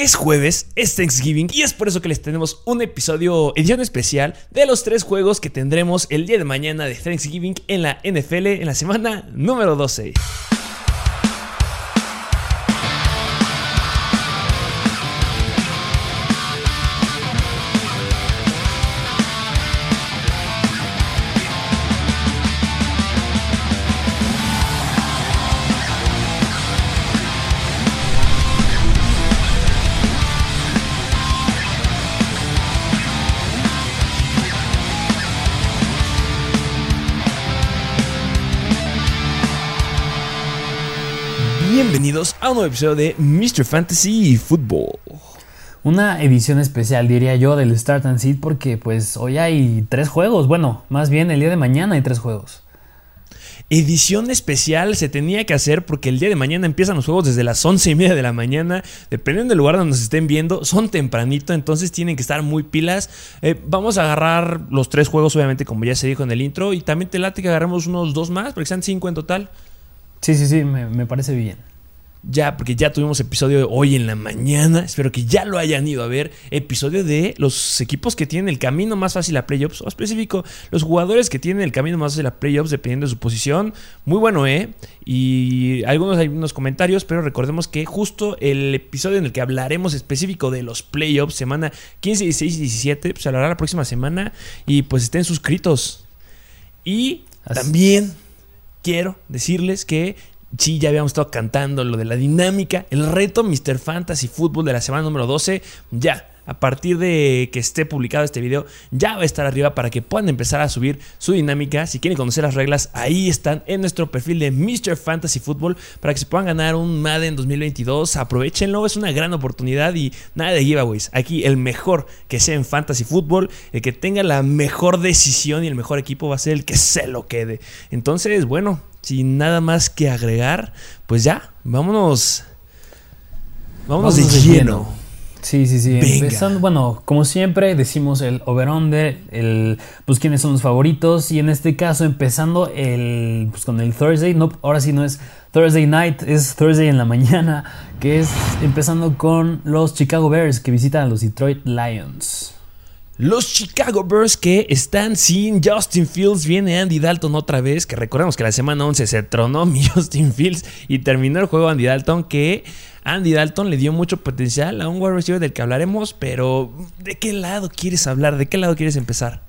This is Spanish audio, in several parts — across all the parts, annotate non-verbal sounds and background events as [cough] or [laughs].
Es jueves, es Thanksgiving y es por eso que les tenemos un episodio, edición especial de los tres juegos que tendremos el día de mañana de Thanksgiving en la NFL en la semana número 12. Bienvenidos a un nuevo episodio de Mr. Fantasy Football. Una edición especial, diría yo, del Start and Seed porque pues hoy hay tres juegos. Bueno, más bien el día de mañana hay tres juegos. Edición especial se tenía que hacer porque el día de mañana empiezan los juegos desde las once y media de la mañana. Dependiendo del lugar donde nos estén viendo, son tempranito, entonces tienen que estar muy pilas. Eh, vamos a agarrar los tres juegos, obviamente, como ya se dijo en el intro. Y también te late que agarremos unos dos más, porque sean cinco en total. Sí, sí, sí, me, me parece bien ya, porque ya tuvimos episodio hoy en la mañana, espero que ya lo hayan ido a ver, episodio de los equipos que tienen el camino más fácil a playoffs, o específico, los jugadores que tienen el camino más fácil a playoffs dependiendo de su posición, muy bueno, ¿eh? Y algunos hay unos comentarios, pero recordemos que justo el episodio en el que hablaremos específico de los playoffs, semana 15, 16 y 17, pues hablará la próxima semana, y pues estén suscritos. Y también quiero decirles que sí, ya habíamos estado cantando lo de la dinámica, el reto Mr. Fantasy Football de la semana número 12, ya. A partir de que esté publicado este video, ya va a estar arriba para que puedan empezar a subir su dinámica. Si quieren conocer las reglas, ahí están en nuestro perfil de Mr. Fantasy Football para que se puedan ganar un Madden 2022. Aprovechenlo, es una gran oportunidad y nada de giveaways. Aquí el mejor que sea en Fantasy Football, el que tenga la mejor decisión y el mejor equipo va a ser el que se lo quede. Entonces, bueno, sin nada más que agregar, pues ya, vámonos. Vámonos, de, lleno. Sí, sí, sí. Empezando, bueno, como siempre, decimos el over-under, el, pues quiénes son los favoritos. Y en este caso, empezando el, pues, con el Thursday. No, ahora sí no es Thursday night, es Thursday en la mañana. Que es empezando con los Chicago Bears que visitan a los Detroit Lions. Los Chicago Bears que están sin Justin Fields. Viene Andy Dalton otra vez. Que recordemos que la semana 11 se tronó [laughs] mi Justin Fields y terminó el juego Andy Dalton. Que Andy Dalton le dio mucho potencial a un wide receiver del que hablaremos. Pero ¿de qué lado quieres hablar? ¿De qué lado quieres empezar?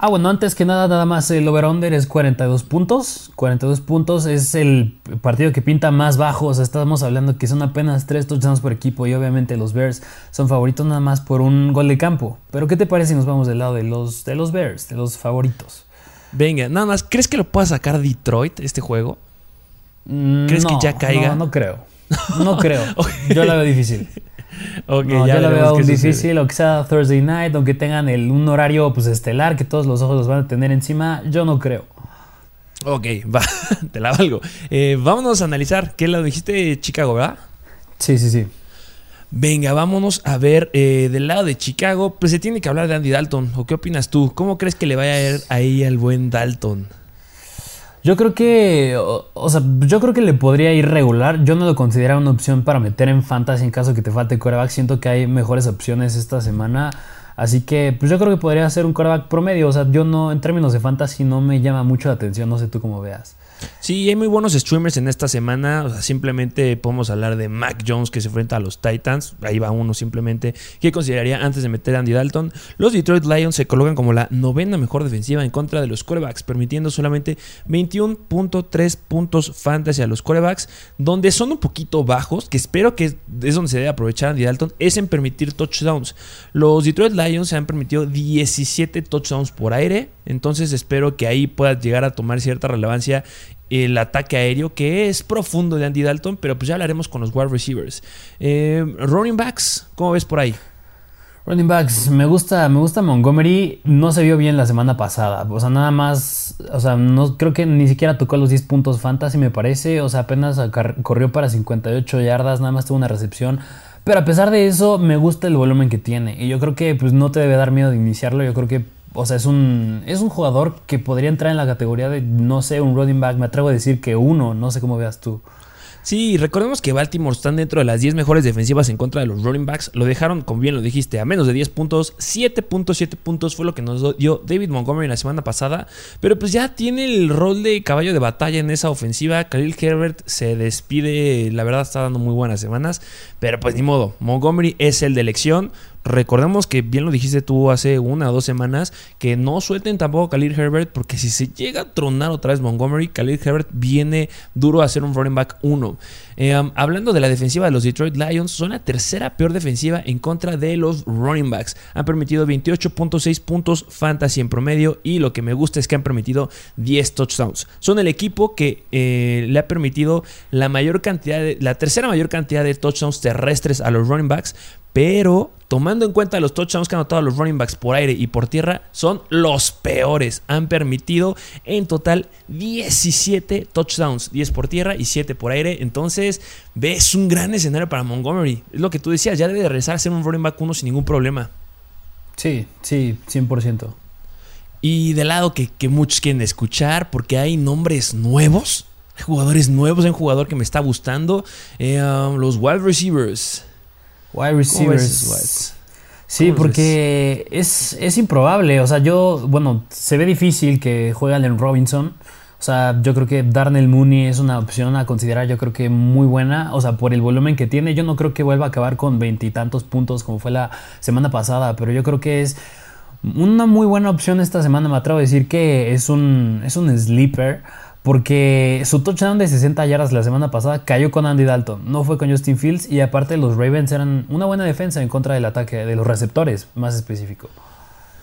Ah, bueno, antes que nada, nada más el over-under es 42 puntos. 42 puntos es el partido que pinta más bajo. O sea, estamos hablando que son apenas 3 touchdowns por equipo y obviamente los Bears son favoritos nada más por un gol de campo. Pero ¿qué te parece si nos vamos del lado de los, de los Bears, de los favoritos? Venga, nada más, ¿crees que lo pueda sacar Detroit este juego? Mm, ¿Crees que ya caiga? No, no creo. No creo. [laughs] Yo la veo difícil. Okay, ya yo la veo difícil, o sea Thursday night, aunque tengan el, un horario pues estelar que todos los ojos los van a tener encima, yo no creo. Ok, [laughs] va, te la valgo. Eh, vámonos a analizar. ¿Qué lo dijiste Chicago, verdad? Sí, sí, sí. Venga, vámonos a ver eh, del lado de Chicago. Pues se tiene que hablar de Andy Dalton. ¿O qué opinas tú? ¿Cómo crees que le vaya a ir ahí al buen Dalton? Yo creo que, o, sea, yo creo que le podría ir regular. Yo no lo considero una opción para meter en fantasy en caso que te falte coreback. Siento que hay mejores opciones esta semana. Así que, pues yo creo que podría ser un coreback promedio. O sea, yo no, en términos de fantasy, no me llama mucho la atención. No sé tú cómo veas. Sí, hay muy buenos streamers en esta semana. O sea, simplemente podemos hablar de Mac Jones que se enfrenta a los Titans. Ahí va uno simplemente. ¿Qué consideraría antes de meter a Andy Dalton? Los Detroit Lions se colocan como la novena mejor defensiva en contra de los corebacks, permitiendo solamente 21.3 puntos fantasy a los corebacks, donde son un poquito bajos, que espero que es donde se debe aprovechar Andy Dalton, es en permitir touchdowns. Los Detroit Lions se han permitido 17 touchdowns por aire, entonces espero que ahí pueda llegar a tomar cierta relevancia el ataque aéreo que es profundo de Andy Dalton, pero pues ya hablaremos con los wide receivers. Eh, running backs, ¿cómo ves por ahí? Running backs, me gusta, me gusta Montgomery, no se vio bien la semana pasada, o sea, nada más, o sea, no creo que ni siquiera tocó los 10 puntos fantasy me parece, o sea, apenas corrió para 58 yardas, nada más tuvo una recepción, pero a pesar de eso me gusta el volumen que tiene y yo creo que pues no te debe dar miedo de iniciarlo, yo creo que o sea, es un, es un jugador que podría entrar en la categoría de, no sé, un running back. Me atrevo a decir que uno, no sé cómo veas tú. Sí, recordemos que Baltimore están dentro de las 10 mejores defensivas en contra de los running backs. Lo dejaron, como bien lo dijiste, a menos de 10 puntos. 7.7 puntos fue lo que nos dio David Montgomery la semana pasada. Pero pues ya tiene el rol de caballo de batalla en esa ofensiva. Khalil Herbert se despide, la verdad está dando muy buenas semanas. Pero pues ni modo, Montgomery es el de elección. Recordemos que bien lo dijiste tú hace una o dos semanas, que no suelten tampoco a Khalil Herbert, porque si se llega a tronar otra vez Montgomery, Khalil Herbert viene duro a ser un running back 1. Eh, hablando de la defensiva de los Detroit Lions, son la tercera peor defensiva en contra de los running backs. Han permitido 28.6 puntos fantasy en promedio y lo que me gusta es que han permitido 10 touchdowns. Son el equipo que eh, le ha permitido la mayor cantidad, de, la tercera mayor cantidad de touchdowns terrestres a los running backs, pero tomando en cuenta los touchdowns que han anotado los running backs por aire y por tierra, son los peores. Han permitido en total 17 touchdowns, 10 por tierra y 7 por aire. Entonces, ves un gran escenario para Montgomery. Es lo que tú decías, ya debe de regresar a ser un running back 1 sin ningún problema. Sí, sí, 100%. Y del lado que, muchos quieren escuchar, porque hay nombres nuevos, hay jugadores nuevos, hay un jugador que me está gustando, eh, um, los wide receivers. Wide receivers. Sí, porque es, es, improbable. O sea, yo, bueno, se ve difícil que juegue Allen Robinson. O sea, yo creo que Darnell Mooney es una opción a considerar, yo creo que muy buena. O sea, por el volumen que tiene, yo no creo que vuelva a acabar con veintitantos puntos como fue la semana pasada, pero yo creo que es una muy buena opción esta semana. Me atrevo a decir que es un, es un sleeper. Porque su touchdown de 60 yardas la semana pasada cayó con Andy Dalton, no fue con Justin Fields y aparte los Ravens eran una buena defensa en contra del ataque de los receptores, más específico.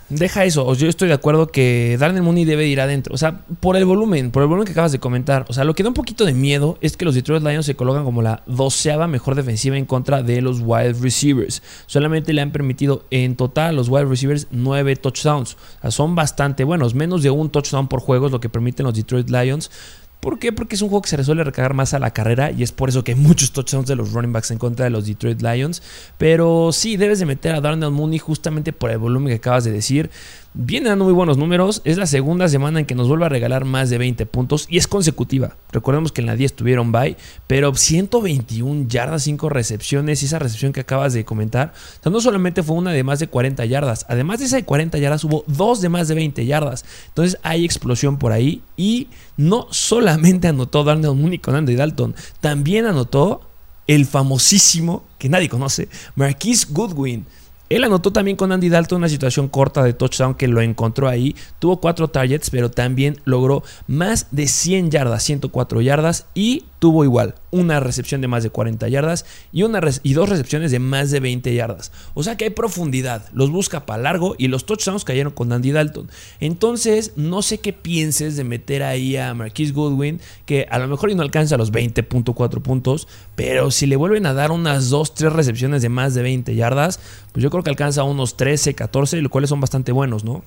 Deja eso, yo estoy de acuerdo que Darnell Mooney debe ir adentro. O sea, por el volumen, por el volumen que acabas de comentar. O sea, lo que da un poquito de miedo es que los Detroit Lions se colocan como la doceava mejor defensiva en contra de los wide receivers. Solamente le han permitido en total a los wide receivers nueve touchdowns. O sea, son bastante buenos. Menos de un touchdown por juego es lo que permiten los Detroit Lions. ¿Por qué? Porque es un juego que se resuelve recargar más a la carrera y es por eso que hay muchos touchdowns de los running backs en contra de los Detroit Lions. Pero sí, debes de meter a Darnell Mooney justamente por el volumen que acabas de decir. Viene dando muy buenos números. Es la segunda semana en que nos vuelve a regalar más de 20 puntos y es consecutiva. Recordemos que en la 10 tuvieron bye, pero 121 yardas, 5 recepciones y esa recepción que acabas de comentar. O sea, no solamente fue una de más de 40 yardas, además de esa de 40 yardas hubo dos de más de 20 yardas. Entonces hay explosión por ahí y no solamente anotó Darnell Mooney con Andy Dalton, también anotó el famosísimo, que nadie conoce, Marquise Goodwin. Él anotó también con Andy Dalton una situación corta de touchdown que lo encontró ahí. Tuvo cuatro targets, pero también logró más de 100 yardas, 104 yardas y tuvo igual una recepción de más de 40 yardas y, una y dos recepciones de más de 20 yardas. O sea que hay profundidad, los busca para largo y los touchdowns cayeron con Andy Dalton. Entonces, no sé qué pienses de meter ahí a Marquise Goodwin, que a lo mejor no alcanza los 20.4 puntos, pero si le vuelven a dar unas 2, 3 recepciones de más de 20 yardas, pues yo creo que alcanza unos 13, 14, los cuales son bastante buenos, ¿no?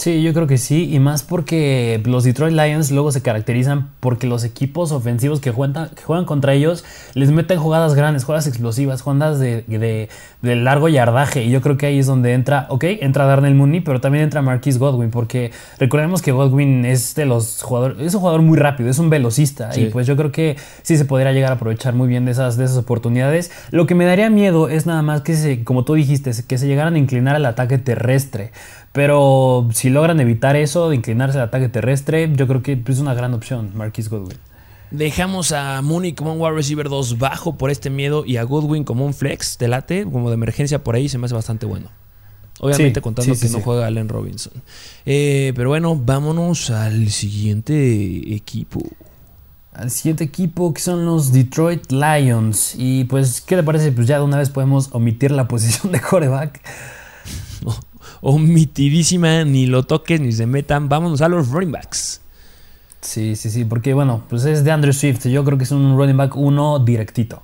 Sí, yo creo que sí, y más porque los Detroit Lions luego se caracterizan porque los equipos ofensivos que juegan, que juegan contra ellos les meten jugadas grandes, jugadas explosivas, jugadas de, de, largo yardaje, y yo creo que ahí es donde entra, ok, entra Darnell Mooney, pero también entra Marquis Godwin, porque recordemos que Godwin es de los jugadores, es un jugador muy rápido, es un velocista, y pues yo creo que sí se podría llegar a aprovechar muy bien de esas, de esas oportunidades. Lo que me daría miedo es nada más que, se, como tú dijiste, que se llegaran a inclinar al ataque terrestre. Pero si logran evitar eso de inclinarse al ataque terrestre, yo creo que es una gran opción, Marquis Goodwin. Dejamos a Mooney como un wide receiver 2 bajo por este miedo y a Goodwin como un flex de late, como de emergencia por ahí, se me hace bastante bueno. Obviamente contando que no juega Allen Robinson. Eh, pero bueno, vámonos al siguiente equipo. Al siguiente equipo que son los Detroit Lions. Y pues, ¿qué le parece? Pues ya de una vez podemos omitir la posición de [laughs] coreback. No omitidísima, ni lo toques ni se metan. Vámonos a los running backs. Sí, sí, sí, porque bueno, pues es de Andrew Swift. Yo creo que es un running back uno directito.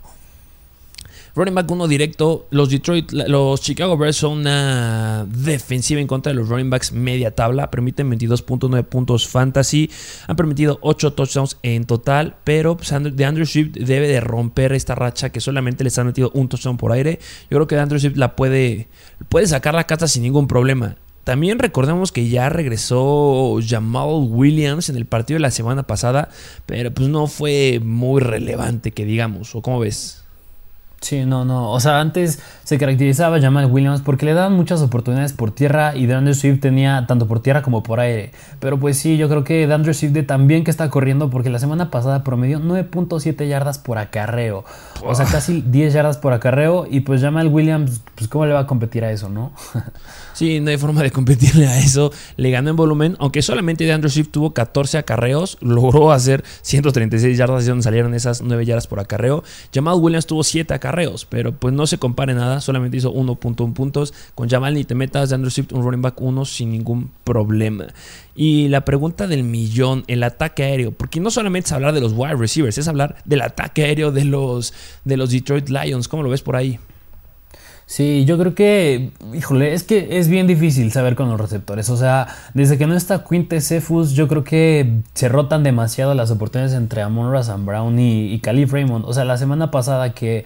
Running back uno directo. Los Detroit, los Chicago Bears son una defensiva en contra de los running backs media tabla. Permiten 22.9 puntos fantasy. Han permitido 8 touchdowns en total. Pero pues, de Andrew Swift debe de romper esta racha que solamente les han metido un touchdown por aire. Yo creo que Andrew Swift la puede, puede sacar la casa sin ningún problema. También recordemos que ya regresó Jamal Williams en el partido de la semana pasada, pero pues no fue muy relevante que digamos, ¿o cómo ves? Sí, no, no. O sea, antes se caracterizaba Jamal Williams porque le daban muchas oportunidades por tierra y DeAndre Swift tenía tanto por tierra como por aire. Pero pues sí, yo creo que DeAndre Swift también que está corriendo porque la semana pasada promedió 9.7 yardas por acarreo. O sea, casi 10 yardas por acarreo y pues Jamal Williams, pues cómo le va a competir a eso, ¿no? [laughs] Sí, no hay forma de competirle a eso. Le ganó en volumen, aunque solamente DeAndre Swift tuvo 14 acarreos, logró hacer 136 yardas y donde salieron esas 9 yardas por acarreo. Jamal Williams tuvo 7 acarreos, pero pues no se compare nada, solamente hizo 1.1 puntos. Con Jamal ni te metas, DeAndre Swift un running back 1 sin ningún problema. Y la pregunta del millón, el ataque aéreo, porque no solamente es hablar de los wide receivers, es hablar del ataque aéreo de los, de los Detroit Lions. ¿Cómo lo ves por ahí? Sí, yo creo que, híjole, es que es bien difícil saber con los receptores. O sea, desde que no está Quinte Cephus, yo creo que se rotan demasiado las oportunidades entre Amon Razan Brown y, y Raymond. O sea, la semana pasada que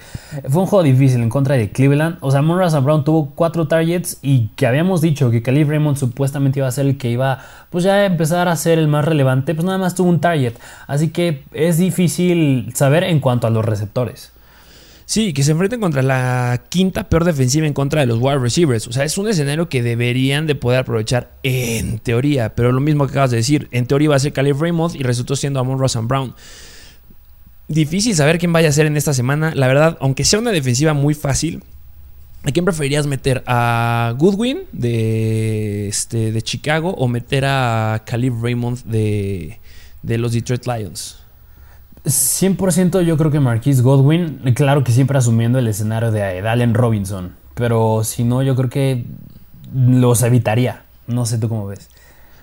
fue un juego difícil en contra de Cleveland. O sea, Amon Razan Brown tuvo cuatro targets y que habíamos dicho que Calif Raymond supuestamente iba a ser el que iba, pues ya empezar a ser el más relevante. Pues nada más tuvo un target. Así que es difícil saber en cuanto a los receptores. Sí, que se enfrenten contra la quinta peor defensiva en contra de los wide receivers. O sea, es un escenario que deberían de poder aprovechar en teoría. Pero lo mismo que acabas de decir, en teoría va a ser Caleb Raymond y resultó siendo Amon Ross Brown. Difícil saber quién vaya a ser en esta semana. La verdad, aunque sea una defensiva muy fácil, ¿a quién preferirías meter? ¿A Goodwin de, este, de Chicago o meter a Caleb Raymond de, de los Detroit Lions? 100% yo creo que Marquise Godwin, claro que siempre asumiendo el escenario de Allen Robinson, pero si no, yo creo que los evitaría. No sé tú cómo ves.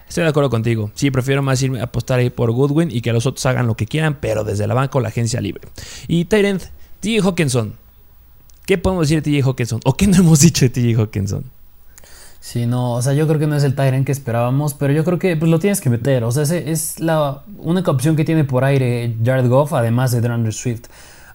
Estoy de acuerdo contigo. Sí, prefiero más irme a apostar ahí por Goodwin y que los otros hagan lo que quieran, pero desde la banca o la agencia libre. Y Tyrant, TJ Hawkinson. ¿Qué podemos decir de TJ Hawkinson? ¿O qué no hemos dicho de TJ Hawkinson? Sí, no, o sea, yo creo que no es el Tyrant que esperábamos, pero yo creo que pues, lo tienes que meter. O sea, es la única opción que tiene por aire Jared Goff, además de DeAndre Swift.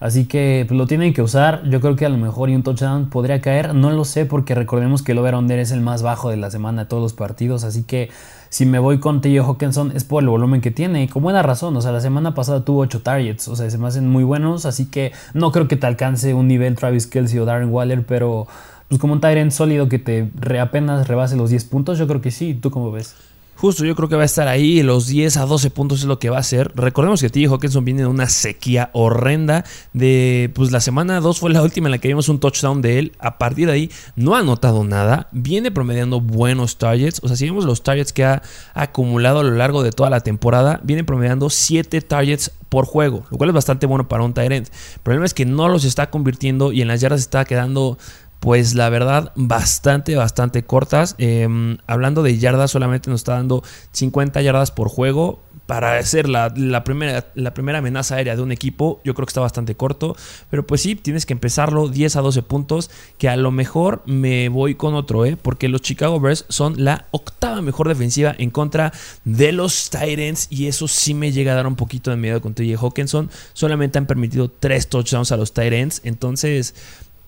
Así que pues, lo tienen que usar. Yo creo que a lo mejor y un touchdown podría caer. No lo sé porque recordemos que el over-under es el más bajo de la semana de todos los partidos. Así que si me voy con T.J. Hawkinson es por el volumen que tiene. Y con buena razón. O sea, la semana pasada tuvo 8 targets. O sea, se me hacen muy buenos. Así que no creo que te alcance un nivel Travis Kelsey o Darren Waller. Pero pues como un Tyrant sólido que te apenas rebase los 10 puntos, yo creo que sí. ¿Tú cómo ves? Justo, yo creo que va a estar ahí. Los 10 a 12 puntos es lo que va a ser. Recordemos que T. Hawkinson viene de una sequía horrenda. De pues la semana 2 fue la última en la que vimos un touchdown de él. A partir de ahí no ha anotado nada. Viene promediando buenos targets. O sea, si vemos los targets que ha acumulado a lo largo de toda la temporada, viene promediando 7 targets por juego, lo cual es bastante bueno para un Tyrant. El problema es que no los está convirtiendo y en las yardas está quedando pues la verdad bastante, bastante cortas. Em, hablando de yardas, solamente nos está dando 50 yardas por juego. Para ser la, primera, la primera amenaza aérea de un equipo, yo creo que está bastante corto. Pero pues sí, tienes que empezarlo 10 a 12 puntos. Que a lo mejor me voy con otro, ¿eh? Porque los Chicago Bears son la octava mejor defensiva en contra de los Titans. Y eso sí me llega a dar un poquito de miedo con TJ Hawkinson. Solamente han permitido 3 touchdowns a los Titans. Entonces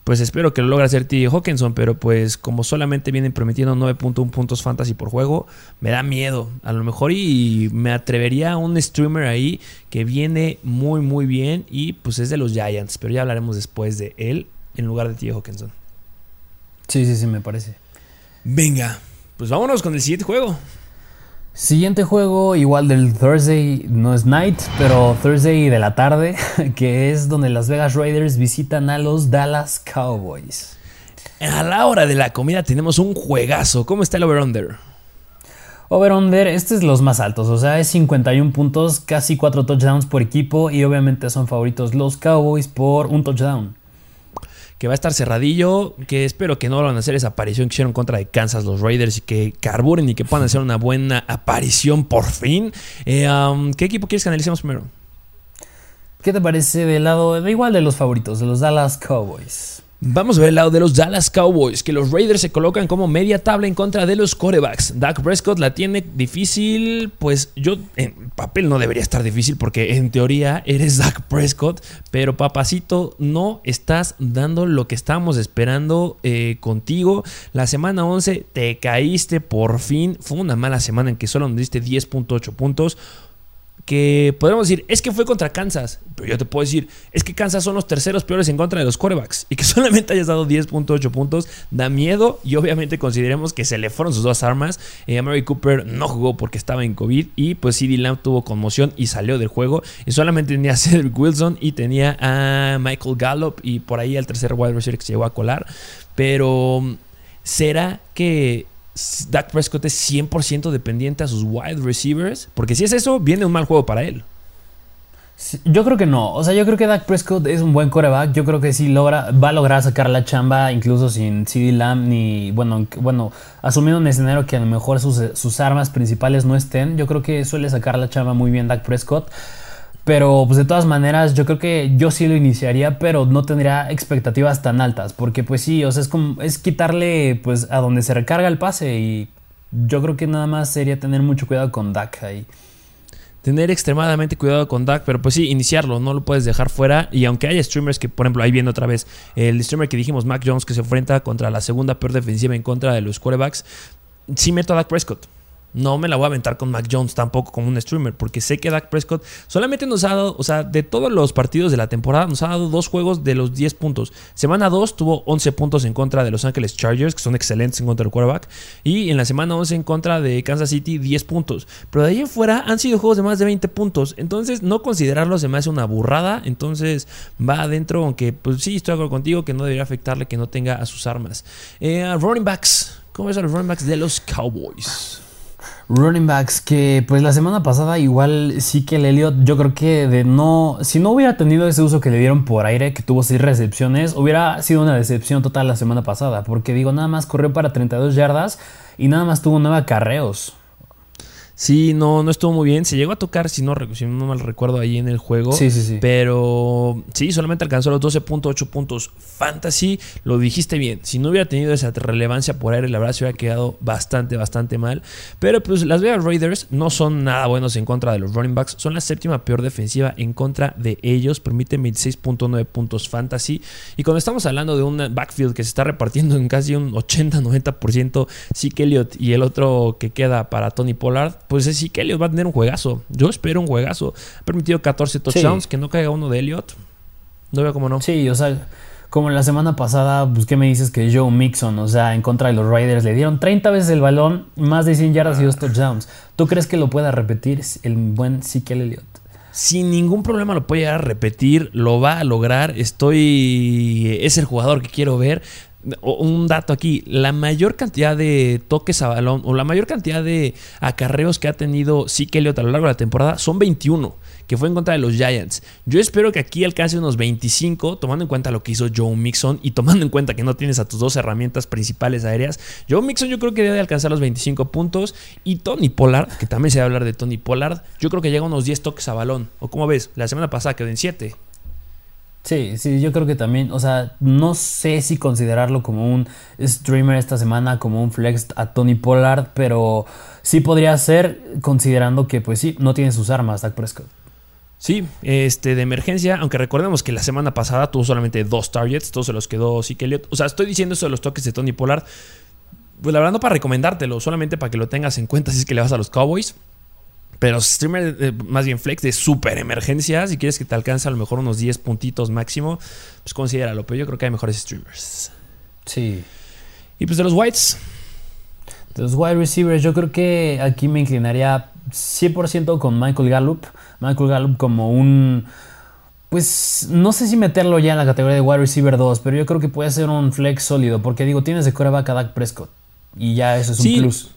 pues espero que lo logre hacer T. Hawkinson, pero pues como solamente vienen prometiendo 9.1 puntos fantasy por juego, me da miedo. A lo mejor y me atrevería a un streamer ahí que viene muy muy bien y pues es de los Giants, pero ya hablaremos después de él en lugar de T. Hawkinson. Sí, sí, sí, me parece. Venga, pues vámonos con el siguiente juego. Siguiente juego, igual del Thursday, no es night, pero Thursday de la tarde, [laughs] que es donde Las Vegas Raiders visitan a los Dallas Cowboys. A la hora de la comida tenemos un juegazo. ¿Cómo está el over-under? Over-under, este es los más altos, o sea, es 51 puntos, casi 4 touchdowns por equipo y obviamente son favoritos los Cowboys por un touchdown que va a estar cerradillo, que espero que no van a hacer esa aparición que hicieron contra de Kansas los Raiders y que carburen y que puedan hacer una buena aparición por fin. Eh, ¿Qué equipo quieres que analicemos primero? ¿Qué te parece del lado, igual de los favoritos, de los Dallas Cowboys? Vamos a ver el lado de los Dallas Cowboys, que los Raiders se colocan como media tabla en contra de los quarterbacks. Dak Prescott la tiene difícil, pues yo en papel no debería estar difícil porque en teoría eres Dak Prescott, pero papacito, no estás dando lo que estábamos esperando eh, contigo. La semana 11 te caíste por fin, fue una mala semana en que solo nos diste 10.8 puntos que podemos decir, es que fue contra Kansas, pero yo te puedo decir, es que Kansas son los terceros peores en contra de los quarterbacks y que [laughs] solamente hayas dado 10.8 puntos da miedo y obviamente consideremos que se le fueron sus dos armas. Eh, Mary Cooper no jugó porque estaba en COVID y pues CD Lamb tuvo conmoción y salió del juego y solamente tenía a Cedric Wilson y tenía a Michael Gallup y por ahí el tercer wide receiver que se llegó a colar, pero ¿será que Dak Prescott es 100% dependiente a sus wide receivers? Porque si es eso, viene un mal juego para él. yo creo que no. O sea, yo creo que Dak Prescott es un buen coreback. Yo creo que sí logra, va a lograr sacar la chamba incluso sin CD Lamb ni, bueno, bueno, asumiendo un escenario que a lo mejor sus, sus armas principales no estén. Yo creo que suele sacar la chamba muy bien Dak Prescott. Pero pues de todas maneras yo creo que yo sí lo iniciaría, pero no tendría expectativas tan altas, porque pues sí, o sea, es como es quitarle pues a donde se recarga el pase y yo creo que nada más sería tener mucho cuidado con Dak ahí. Tener extremadamente cuidado con Dak, pero pues sí, iniciarlo, no lo puedes dejar fuera. Y aunque hay streamers que, por ejemplo, ahí viendo otra vez, el streamer que dijimos, Mac Jones, que se enfrenta contra la segunda peor defensiva en contra de los quarterbacks, sí meto a Dak Prescott. No me la voy a aventar con Mac Jones tampoco como un streamer, porque sé que Dak Prescott solamente nos ha dado, o sea, de todos los partidos de la temporada, nos ha dado dos juegos de los 10 puntos. Semana 2 tuvo 11 puntos en contra de Los Ángeles Chargers, que son excelentes en contra del quarterback, y en la semana 11 en contra de Kansas City, 10 puntos. Pero de ahí en fuera han sido juegos de más de 20 puntos, entonces no considerarlo se me hace una burrada, entonces va adentro, aunque pues sí, estoy de acuerdo contigo que no debería afectarle que no tenga a sus armas. Eh, running backs, ¿cómo a los running backs de los Cowboys? Running backs que pues la semana pasada igual sí que el Elliot yo creo que de no si no hubiera tenido ese uso que le dieron por aire que tuvo seis recepciones hubiera sido una decepción total la semana pasada porque digo nada más corrió para 32 yardas y nada más tuvo nueve acarreos. Sí, no, no estuvo muy bien. Se llegó a tocar, si no, si no mal recuerdo, ahí en el juego. Sí, sí, sí. Pero sí, solamente alcanzó los 12.8 puntos. Fantasy, lo dijiste bien. Si no hubiera tenido esa relevancia por aire, la verdad se hubiera quedado bastante, bastante mal. Pero pues las Vegas Raiders no son nada buenos en contra de los running backs. Son la séptima peor defensiva en contra de ellos. Permiten 26.9 puntos fantasy. Y cuando estamos hablando de un backfield que se está repartiendo en casi un 80-90%, sí Elliott y el otro que queda para Tony Pollard pues sí que Elliot va a tener un juegazo. Yo espero un juegazo. Ha permitido 14 touchdowns, que no caiga uno de Elliot. No veo cómo no. Sí, o sea, como la semana pasada, pues ¿qué me dices que Joe Mixon, o sea, en contra de los Raiders, le dieron 30 veces el balón, más de 100 yardas y dos touchdowns? ¿Tú crees que lo pueda repetir el buen Sikel Elliott? Sin ningún problema lo puede llegar a repetir, lo va a lograr. Estoy. Es el jugador que quiero ver un dato aquí, la mayor cantidad de toques a balón o la mayor cantidad de acarreos que ha tenido Zeke Elliott a lo largo de la temporada son 21, que fue en contra de los Giants. Yo espero que aquí alcance unos 25, tomando en cuenta lo que hizo Joe Mixon y tomando en cuenta que no tienes a tus dos herramientas principales aéreas. Joe Mixon yo creo que debe alcanzar los 25 puntos y Tony Pollard, que también se va a hablar de Tony Pollard, yo creo que llega a unos 10 toques a balón. ¿O cómo ves? La semana pasada quedó en 7. Sí, sí, yo creo que también, o sea, no sé si considerarlo como un streamer esta semana, como un flex a Tony Pollard, pero sí podría ser considerando que pues sí, no tiene sus armas Dak Prescott. Sí, este de emergencia, aunque recordemos que la semana pasada tuvo solamente dos targets, todos se los quedó sí que O sea, estoy diciendo eso de los toques de Tony Pollard, pues la verdad no para recomendártelo, solamente para que lo tengas en cuenta si es que le vas a los Cowboys. Pero streamer, eh, más bien flex de super emergencia, si quieres que te alcance a lo mejor unos 10 puntitos máximo, pues considéralo. Pero yo creo que hay mejores streamers. Sí. Y pues de los whites. De los wide receivers, yo creo que aquí me inclinaría 100% con Michael Gallup. Michael Gallup como un... Pues no sé si meterlo ya en la categoría de wide receiver 2, pero yo creo que puede ser un flex sólido, porque digo, tienes de coreback a Dak Prescott. Y ya eso es un plus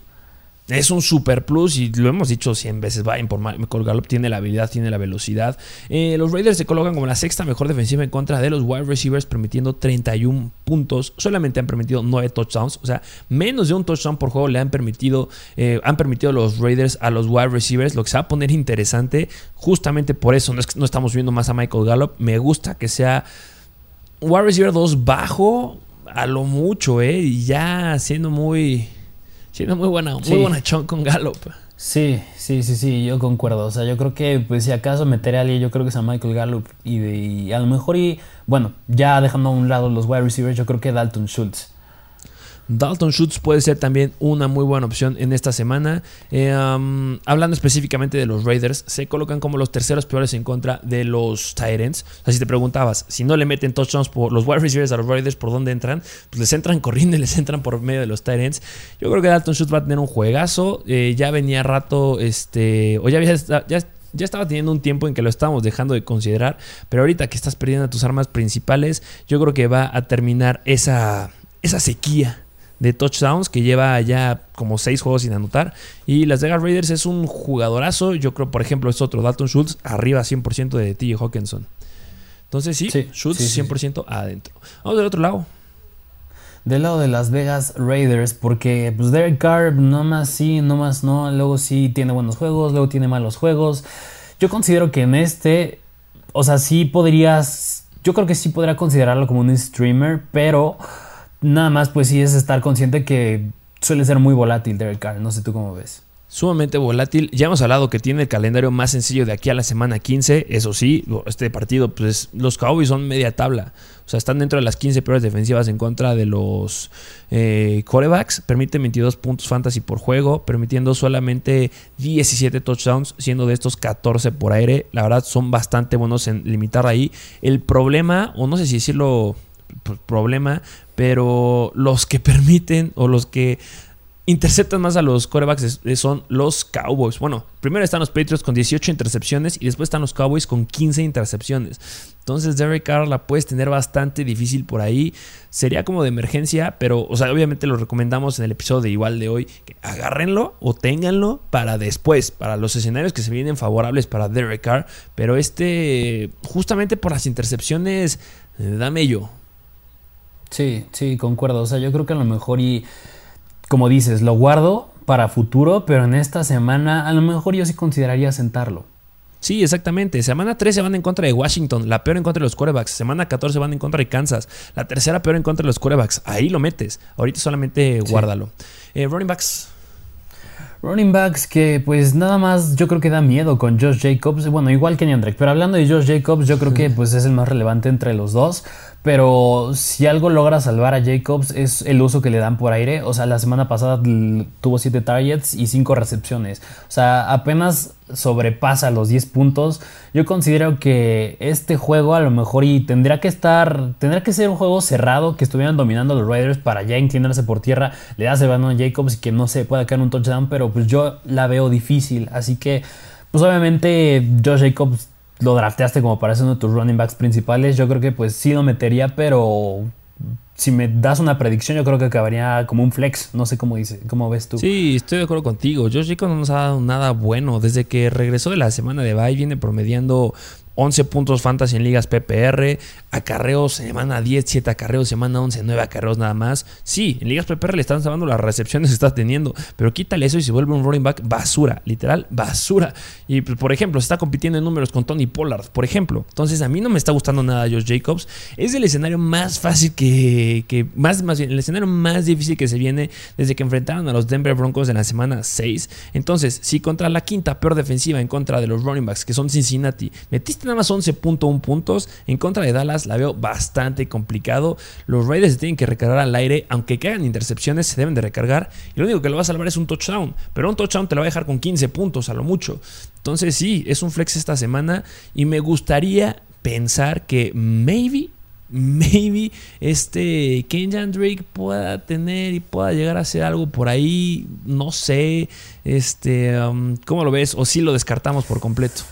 es un super plus y lo hemos dicho 100 veces. Vayan por Michael Gallup, tiene la habilidad, tiene la velocidad. Eh, los Raiders se colocan como la sexta mejor defensiva en contra de los wide receivers, permitiendo 31 puntos. Solamente han permitido 9 touchdowns, o sea, menos de un touchdown por juego le han permitido, eh, han permitido los Raiders a los wide receivers, lo que se va a poner interesante. Justamente por eso no, estamos viendo más a Michael Gallup. Me gusta que sea wide receiver 2 bajo a lo mucho, ¿eh? Y ya siendo muy. Siendo muy buena, muy Sí. con Gallup. Sí, sí, sí, sí, yo concuerdo. O sea, yo creo que, pues, si acaso meteré a alguien, yo creo que es a Michael Gallup. Y, de- y a lo mejor, y bueno, ya dejando a un lado los wide receivers, yo creo que Dalton Schultz. Dalton Schultz puede ser también una muy buena opción en esta semana. Eh, hablando específicamente de los Raiders, se colocan como los terceros peores en contra de los Titans. O si te preguntabas, si no le meten touchdowns por los wide receivers a los Raiders, ¿por dónde entran? Pues les entran [laughs] corriendo y les entran por medio de los Titans. Yo creo que Dalton Schultz va a tener un juegazo. Eh, ya venía rato, este, o ya había ya, ya estaba teniendo un tiempo en que lo estábamos dejando de considerar, pero ahorita que estás perdiendo tus armas principales, yo creo que va a terminar esa, esa sequía de touchdowns que lleva ya como seis juegos sin anotar. Y Las Vegas Raiders es un jugadorazo. Yo creo, por ejemplo, es otro Dalton Schultz, arriba 100% de TJ Hawkinson. Entonces, sí, Sí, Schultz sí, sí, 100% adentro. Vamos del otro lado. Del lado de Las Vegas Raiders, porque pues Derek Carr no más sí, no más no, luego sí tiene buenos juegos, luego tiene malos juegos. Yo considero que en este, o sea, sí podrías, yo creo que sí podría considerarlo como un streamer, pero nada más pues sí es estar consciente que suele ser muy volátil Derek Carr, no sé tú cómo ves. Sumamente volátil. Ya hemos hablado que tiene el calendario más sencillo de aquí a la semana 15. Eso sí, este partido, pues los Cowboys son media tabla. O sea, están dentro de las 15 peores defensivas en contra de los eh, corebacks. Permiten 22 puntos fantasy por juego, permitiendo solamente 17 touchdowns, siendo de estos 14 por aire. La verdad, son bastante buenos en limitar ahí. El problema, o no sé si decirlo pues, problema, pero los que permiten o los que interceptan más a los corebacks son los Cowboys. Bueno, primero están los Patriots con 18 intercepciones y después están los Cowboys con 15 intercepciones. Entonces Derek Carr la puedes tener bastante difícil por ahí. Sería como de emergencia, pero, o sea, obviamente lo recomendamos en el episodio de igual de hoy. Que agárrenlo o ténganlo para después, para los escenarios que se vienen favorables para Derek Carr. Pero este, justamente por las intercepciones, eh, dame yo. Sí, sí, concuerdo. O sea, yo creo que a lo mejor y, como dices, lo guardo para futuro, pero en esta semana a lo mejor yo sí consideraría sentarlo. Sí, exactamente. Semana 13 van en contra de Washington, la peor en contra de los quarterbacks. Semana 14 van en contra de Kansas, la tercera peor en contra de los quarterbacks. Ahí lo metes. Ahorita solamente Sí. guárdalo. Eh, running backs. Running backs que pues nada más yo creo que da miedo con Josh Jacobs. Bueno, igual que Drake, pero hablando de Josh Jacobs, yo creo que [laughs] pues es el más relevante entre los dos. Pero si algo logra salvar a Jacobs es el uso que le dan por aire. O sea, la semana pasada tuvo 7 targets y 5 recepciones. O sea, apenas sobrepasa los 10 puntos. Yo considero que este juego a lo mejor y tendría que estar, tendría que ser un juego cerrado, que estuvieran dominando los Raiders para ya inclinarse por tierra. Le das el balón a Jacobs y que no se pueda caer un touchdown, pero pues yo la veo difícil. Así que, pues obviamente Josh Jacobs lo drafteaste como para ser uno de tus running backs principales. Yo creo que pues sí lo metería, pero si me das una predicción, yo creo que acabaría como un flex. No sé cómo dice, cómo ves tú. Sí, estoy de acuerdo contigo. Josh Jacobs no nos ha dado nada bueno. Desde que regresó de la semana de bye, viene promediando 11 puntos fantasy en ligas PPR, acarreos semana 10, 7 acarreos, semana 11, 9 acarreos nada más. Sí, en ligas PPR le están salvando las recepciones que [laughs] está teniendo, pero quítale eso y se vuelve un running back basura, literal basura. Y pues, por ejemplo, se está compitiendo en números con Tony Pollard, por ejemplo. Entonces a mí no me está gustando nada Josh Jacobs. Es el escenario más fácil que, que más, más bien, el escenario más difícil que se viene desde que enfrentaron a los Denver Broncos en la semana 6. Entonces, si contra la quinta peor defensiva en contra de los running backs, que son Cincinnati, metiste nada más 11.1 puntos, en contra de Dallas la veo bastante complicado. Los Raiders se tienen que recargar al aire, aunque caigan intercepciones, se deben de recargar. Y lo único que lo va a salvar es un touchdown, pero un touchdown te lo va a dejar con 15 puntos a lo mucho. Entonces, sí, es un flex esta semana y me gustaría pensar que maybe maybe este Kenyan Drake pueda tener y pueda llegar a hacer algo por ahí, no sé, este, um, ¿cómo lo ves? O si lo descartamos por completo.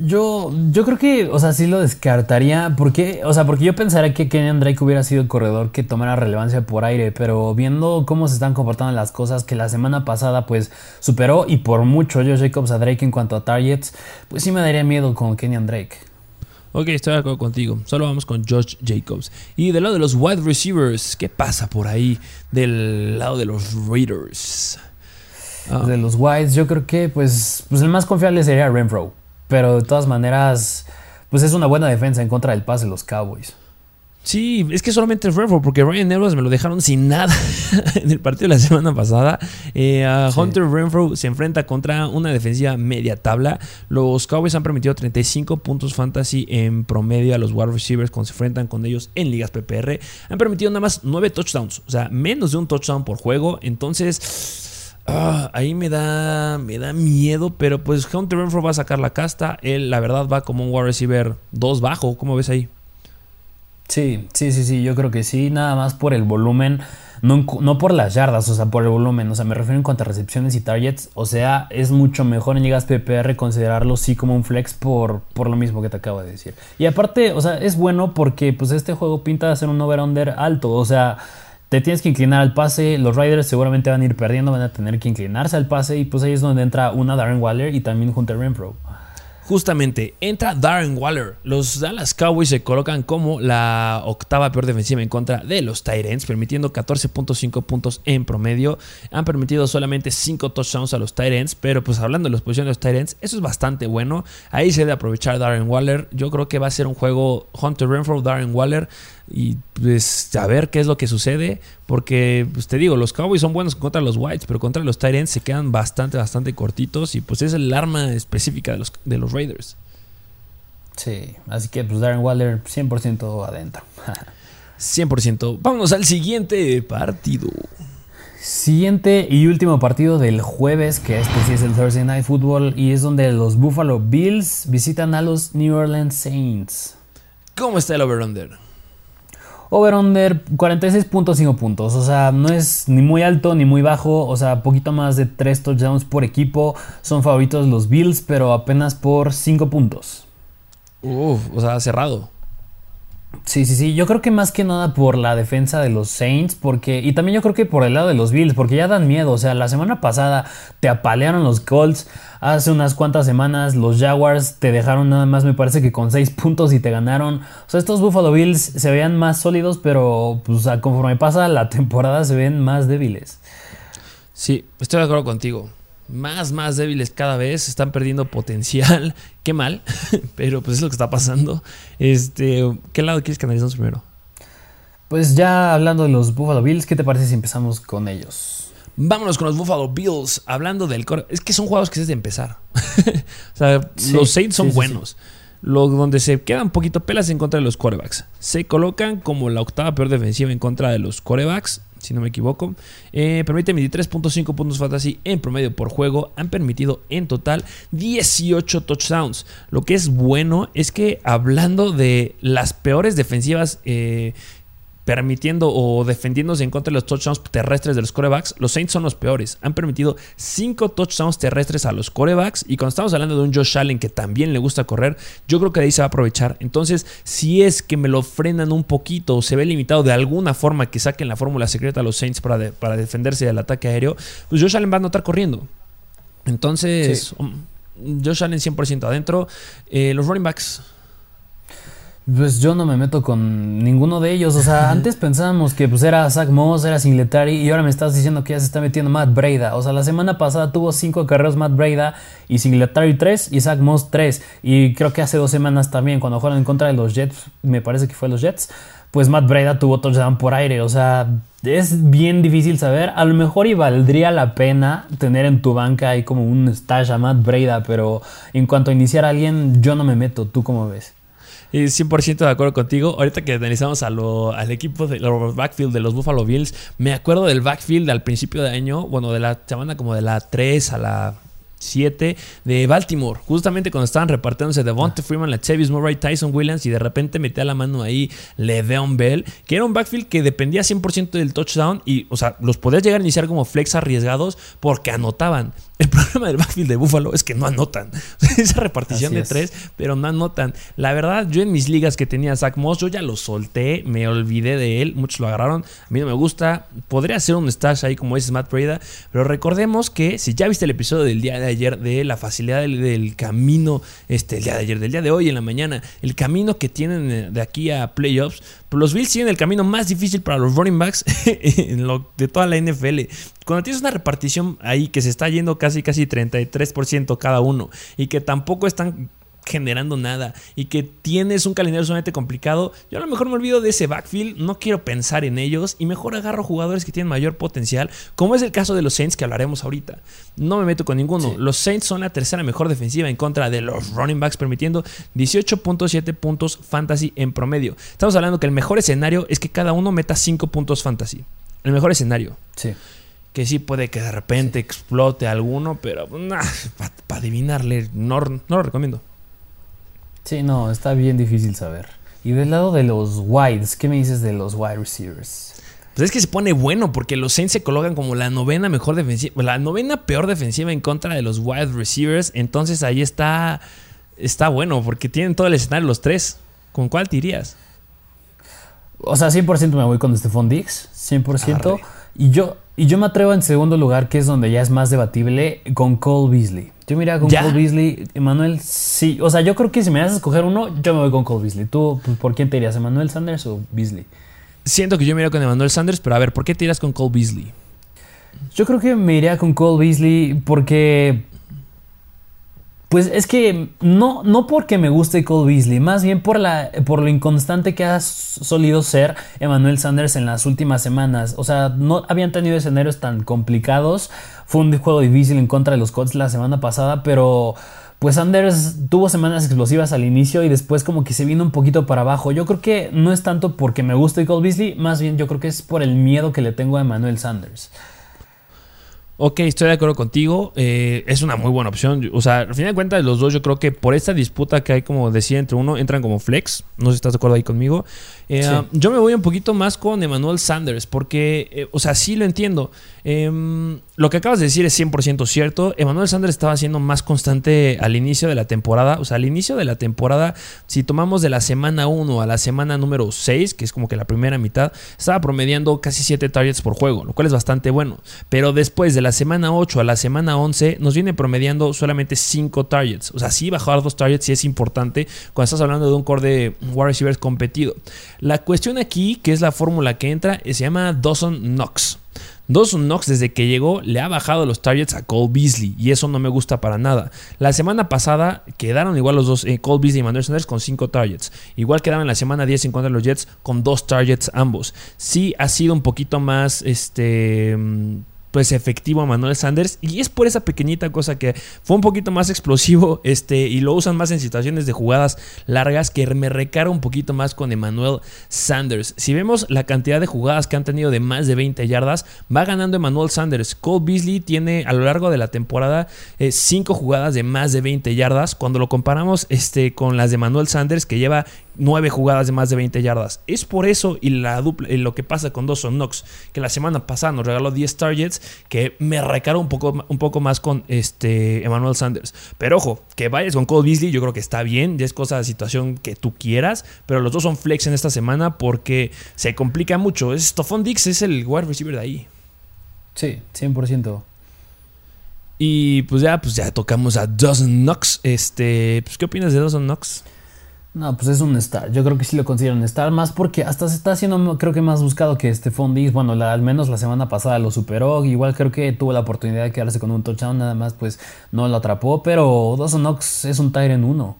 Yo, yo creo que, o sea, sí lo descartaría. Porque, o sea, porque yo pensaría que Kenyan Drake hubiera sido el corredor que tomara relevancia por aire. Pero viendo cómo se están comportando las cosas, que la semana pasada, pues, superó y por mucho Josh Jacobs a Drake en cuanto a targets, pues sí me daría miedo con Kenyan Drake. Ok, estoy de acuerdo contigo. Solo vamos con Josh Jacobs. Y del lado de los wide receivers, ¿qué pasa por ahí del lado de los Raiders? Ah, De los Whites, yo creo que, pues, pues el más confiable sería Renfro. Pero de todas maneras, pues es una buena defensa en contra del pase de los Cowboys. Sí, es que solamente Renfro, porque Ryan Edwards me lo dejaron sin nada [laughs] en el partido de la semana pasada. Eh, Hunter Renfro se enfrenta contra una defensiva media tabla. Los Cowboys han permitido 35 puntos fantasy en promedio a los wide receivers cuando se enfrentan con ellos en ligas PPR. Han permitido nada más 9 touchdowns, o sea, menos de un touchdown por juego. Entonces, ah, ahí me da, me da miedo, pero pues Hunter Renfro va a sacar la casta. Él, la verdad, va como un wide receiver 2 bajo. ¿Cómo ves ahí? Sí, sí, sí, sí, yo creo que sí, nada más por el volumen, no, por las yardas, o sea, por el volumen, o sea, me refiero en cuanto a recepciones y targets, o sea, es mucho mejor en ligas PPR considerarlo sí como un flex por, por lo mismo que te acabo de decir. Y aparte, o sea, es bueno porque pues este juego pinta de ser un over-under alto, o sea, te tienes que inclinar al pase, los Riders seguramente van a ir perdiendo, van a tener que inclinarse al pase y pues ahí es donde entra una Darren Waller y también Hunter Renfro. Justamente entra Darren Waller. Los Dallas Cowboys se colocan como la octava peor defensiva en contra de los Titans, permitiendo 14.5 puntos en promedio. Han permitido solamente 5 touchdowns a los Titans, pero pues hablando de las posiciones de los Titans, eso es bastante bueno. Ahí se debe aprovechar Darren Waller. Yo creo que va a ser un juego Hunter Renfro, Darren Waller. Y pues a ver qué es lo que sucede. Porque, pues te digo, los Cowboys son buenos contra los Whites, pero contra los Titans se quedan bastante, bastante cortitos. Y pues es el arma específica de los, de los Raiders. Sí, así que pues Darren Waller 100% adentro. [laughs] 100%. Vámonos al siguiente partido. Siguiente y último partido del jueves, que este sí es el Thursday Night Football, y es donde los Buffalo Bills visitan a los New Orleans Saints. ¿Cómo está el over-under? Over-under 46.5 puntos. O sea, no es ni muy alto ni muy bajo. O sea, poquito más de 3 touchdowns por equipo. Son favoritos los Bills, pero apenas por 5 puntos. Uf, o sea, cerrado. Sí, sí, sí. Yo creo que más que nada por la defensa de los Saints, porque. Y también yo creo que por el lado de los Bills, porque ya dan miedo. O sea, la semana pasada te apalearon los Colts. Hace unas cuantas semanas los Jaguars te dejaron nada más, me parece que con 6 [laughs] puntos y te ganaron. O sea, estos Buffalo Bills se veían más sólidos, pero pues, conforme pasa la temporada se ven más débiles. Sí, estoy de acuerdo contigo más, más débiles cada vez, están perdiendo potencial. [laughs] Qué mal, [laughs] pero pues es lo que está pasando. Este, ¿Qué lado quieres que analicemos primero? Pues ya hablando de los Buffalo Bills, ¿qué te parece si empezamos con ellos? Vámonos con los Buffalo Bills. Hablando del core. Es que son juegos que es de empezar. [laughs] o sea, los Saints son buenos. Lo, donde se quedan poquito pelas en contra de los corebacks. Se colocan como la octava peor defensiva en contra de los corebacks si no me equivoco. Eh, permite 23.5 puntos fantasy en promedio por juego. Han permitido en total 18 touchdowns. Lo que es bueno es que hablando de las peores defensivas eh, permitiendo o defendiéndose en contra de los touchdowns terrestres de los corebacks, los Saints son los peores. Han permitido 5 touchdowns terrestres a los corebacks. Y cuando estamos hablando de un Josh Allen que también le gusta correr, yo creo que de ahí se va a aprovechar. Entonces, si es que me lo frenan un poquito o se ve limitado de alguna forma que saquen la fórmula secreta a los Saints para, para defenderse del ataque aéreo, pues Josh Allen va a notar corriendo. Entonces, um, Josh Allen 100% adentro. Eh, los running backs. Pues yo no me meto con ninguno de ellos. O sea, antes pensábamos que pues era Zach Moss, era Singletary y ahora me estás diciendo que ya se está metiendo Matt Breda. O sea, la semana pasada tuvo cinco carreras Matt Breda y Singletary 3 y Zach Moss 3. Y creo que hace dos semanas también, cuando jugaron en contra de los Jets, me parece que fue los Jets, pues Matt Breda tuvo touchdown por aire. O sea, es bien difícil saber. A lo mejor y valdría la pena tener en tu banca ahí como un stash a Matt Breda, pero en cuanto a iniciar a alguien, yo no me meto. ¿Tú cómo ves? 100% de acuerdo contigo. Ahorita que analizamos al equipo de los backfield de los Buffalo Bills, me acuerdo del backfield al principio de año, bueno, de la semana como de la 3 a la 7 de Baltimore. Justamente cuando estaban repartiéndose Devonta Freeman, la Chavis Murray, Tyson Williams y de repente metía la mano ahí Le'Veon Bell, que era un backfield que dependía 100% del touchdown y, o sea, los podías llegar a iniciar como flex arriesgados porque anotaban. El problema del backfield de Buffalo es que no anotan. [laughs] Esa repartición de tres, pero no anotan. La verdad, yo en mis ligas que tenía Zach Moss, yo ya lo solté, me olvidé de él, muchos lo agarraron. A mí no me gusta. Podría ser un stash ahí como es Matt Breda, pero recordemos que si ya viste el episodio del día de ayer de la facilidad del, camino, este, el día de ayer, del día de hoy en la mañana, el camino que tienen de aquí a playoffs, pues los Bills tienen el camino más difícil para los running backs [laughs] de toda la NFL. Cuando tienes una repartición ahí que se está yendo casi casi 33% cada uno y que tampoco están generando nada y que tienes un calendario sumamente complicado, yo a lo mejor me olvido de ese backfield, no quiero pensar en ellos y mejor agarro jugadores que tienen mayor potencial, como es el caso de los Saints que hablaremos ahorita. No me meto con ninguno. Los Saints son la tercera mejor defensiva en contra de los running backs, permitiendo 18.7 puntos fantasy en promedio. Estamos hablando que el mejor escenario es que cada uno meta 5 puntos fantasy. El mejor escenario. Sí. Que sí puede que de repente explote alguno, pero para adivinarle, no, no lo recomiendo. Sí, no, está bien difícil saber. Y del lado de los wides, ¿qué me dices de los wide receivers? Pues es que se pone bueno porque los Saints se colocan como la novena mejor defensiva, la novena peor defensiva en contra de los wide receivers. Entonces ahí está, está bueno porque tienen todo el escenario los tres. ¿Con cuál te irías? O sea, 100% me voy con Stephon Diggs, 100%. Y yo, y yo me atrevo en segundo lugar, que es donde ya es más debatible, con Cole Beasley. Yo mira con Cole Beasley, Emanuel, sí. O sea, yo creo que si me das a escoger uno, yo me voy con Cole Beasley. ¿Tú pues, por quién te irías, Emanuel Sanders o Beasley? Siento que yo me iría con Emanuel Sanders, pero a ver, ¿por qué te irías con Cole Beasley? Yo creo que me iría con Cole Beasley porque pues es que no, no porque me guste Cole Beasley, más bien por, la, por lo inconstante que ha solido ser Emmanuel Sanders en las últimas semanas. O sea, no habían tenido escenarios tan complicados. Fue un juego difícil en contra de los Colts la semana pasada, pero pues Sanders tuvo semanas explosivas al inicio y después como que se vino un poquito para abajo. Yo creo que no es tanto porque me guste Cole Beasley, más bien yo creo que es por el miedo que le tengo a Emmanuel Sanders. Ok, estoy de acuerdo contigo. Eh, es una muy buena opción. O sea, al final de cuentas, los dos, yo creo que por esta disputa que hay, como decía, entre uno, entran como flex. No sé si estás de acuerdo ahí conmigo. Eh, yo me voy un poquito más con Emmanuel Sanders, porque, eh, o sea, sí lo entiendo. Em, lo que acabas de decir es 100% cierto. Emmanuel Sanders estaba siendo más constante al inicio de la temporada. O sea, al inicio de la temporada, si tomamos de la semana 1 a la semana número 6, que es como que la primera mitad, estaba promediando casi 7 targets por juego, lo cual es bastante bueno. Pero después de la semana 8 a la semana 11, nos viene promediando solamente 5 targets. O sea, sí bajar dos targets sí es importante cuando estás hablando de un core de wide receivers competido. La cuestión aquí, que es la fórmula que entra, se llama Dawson Knox. Dawson Knox desde que llegó le ha bajado los targets a Cole Beasley y eso no me gusta para nada. La semana pasada quedaron igual los dos, eh, Cole Beasley y Manuel Sanders con 5 targets. Igual quedaban la semana 10 en contra de los Jets con 2 targets ambos. Sí ha sido un poquito más este pues efectivo a Manuel Sanders y es por esa pequeñita cosa que fue un poquito más explosivo [laughs] este y lo usan más en situaciones de jugadas largas que me recara un poquito más con Emmanuel Sanders. Si vemos la cantidad de jugadas que han tenido de más de 20 yardas, va ganando Emmanuel Sanders. Cole Beasley tiene a lo largo de la temporada 5 eh, jugadas de más de 20 yardas. Cuando lo comparamos este, con las de Emmanuel Sanders que lleva 9 jugadas de más de 20 yardas. Es por eso y, la dupla, lo que pasa con Dawson Knox, que la semana pasada nos regaló 10 targets, que me recargo un poco, un poco más con este Emmanuel Sanders. Pero ojo, que vayas con Cole Beasley, yo creo que está bien, ya es cosa de situación que tú quieras, pero los dos son flex en esta semana porque se complica mucho. Es Stephon Dix es el wide receiver de ahí. Sí, 100%. Y pues ya, pues ya tocamos a Dawson Knox. Este, pues, ¿qué opinas de Dawson Knox? No, pues es un star. Yo creo que sí lo consideran star, más porque hasta se está haciendo, creo que más buscado que este Diggs. Bueno, al menos la semana pasada lo superó. Igual creo que tuvo la oportunidad de quedarse con un touchdown, nada más pues no lo atrapó. Pero Dawson Knox es un Tyrant 1.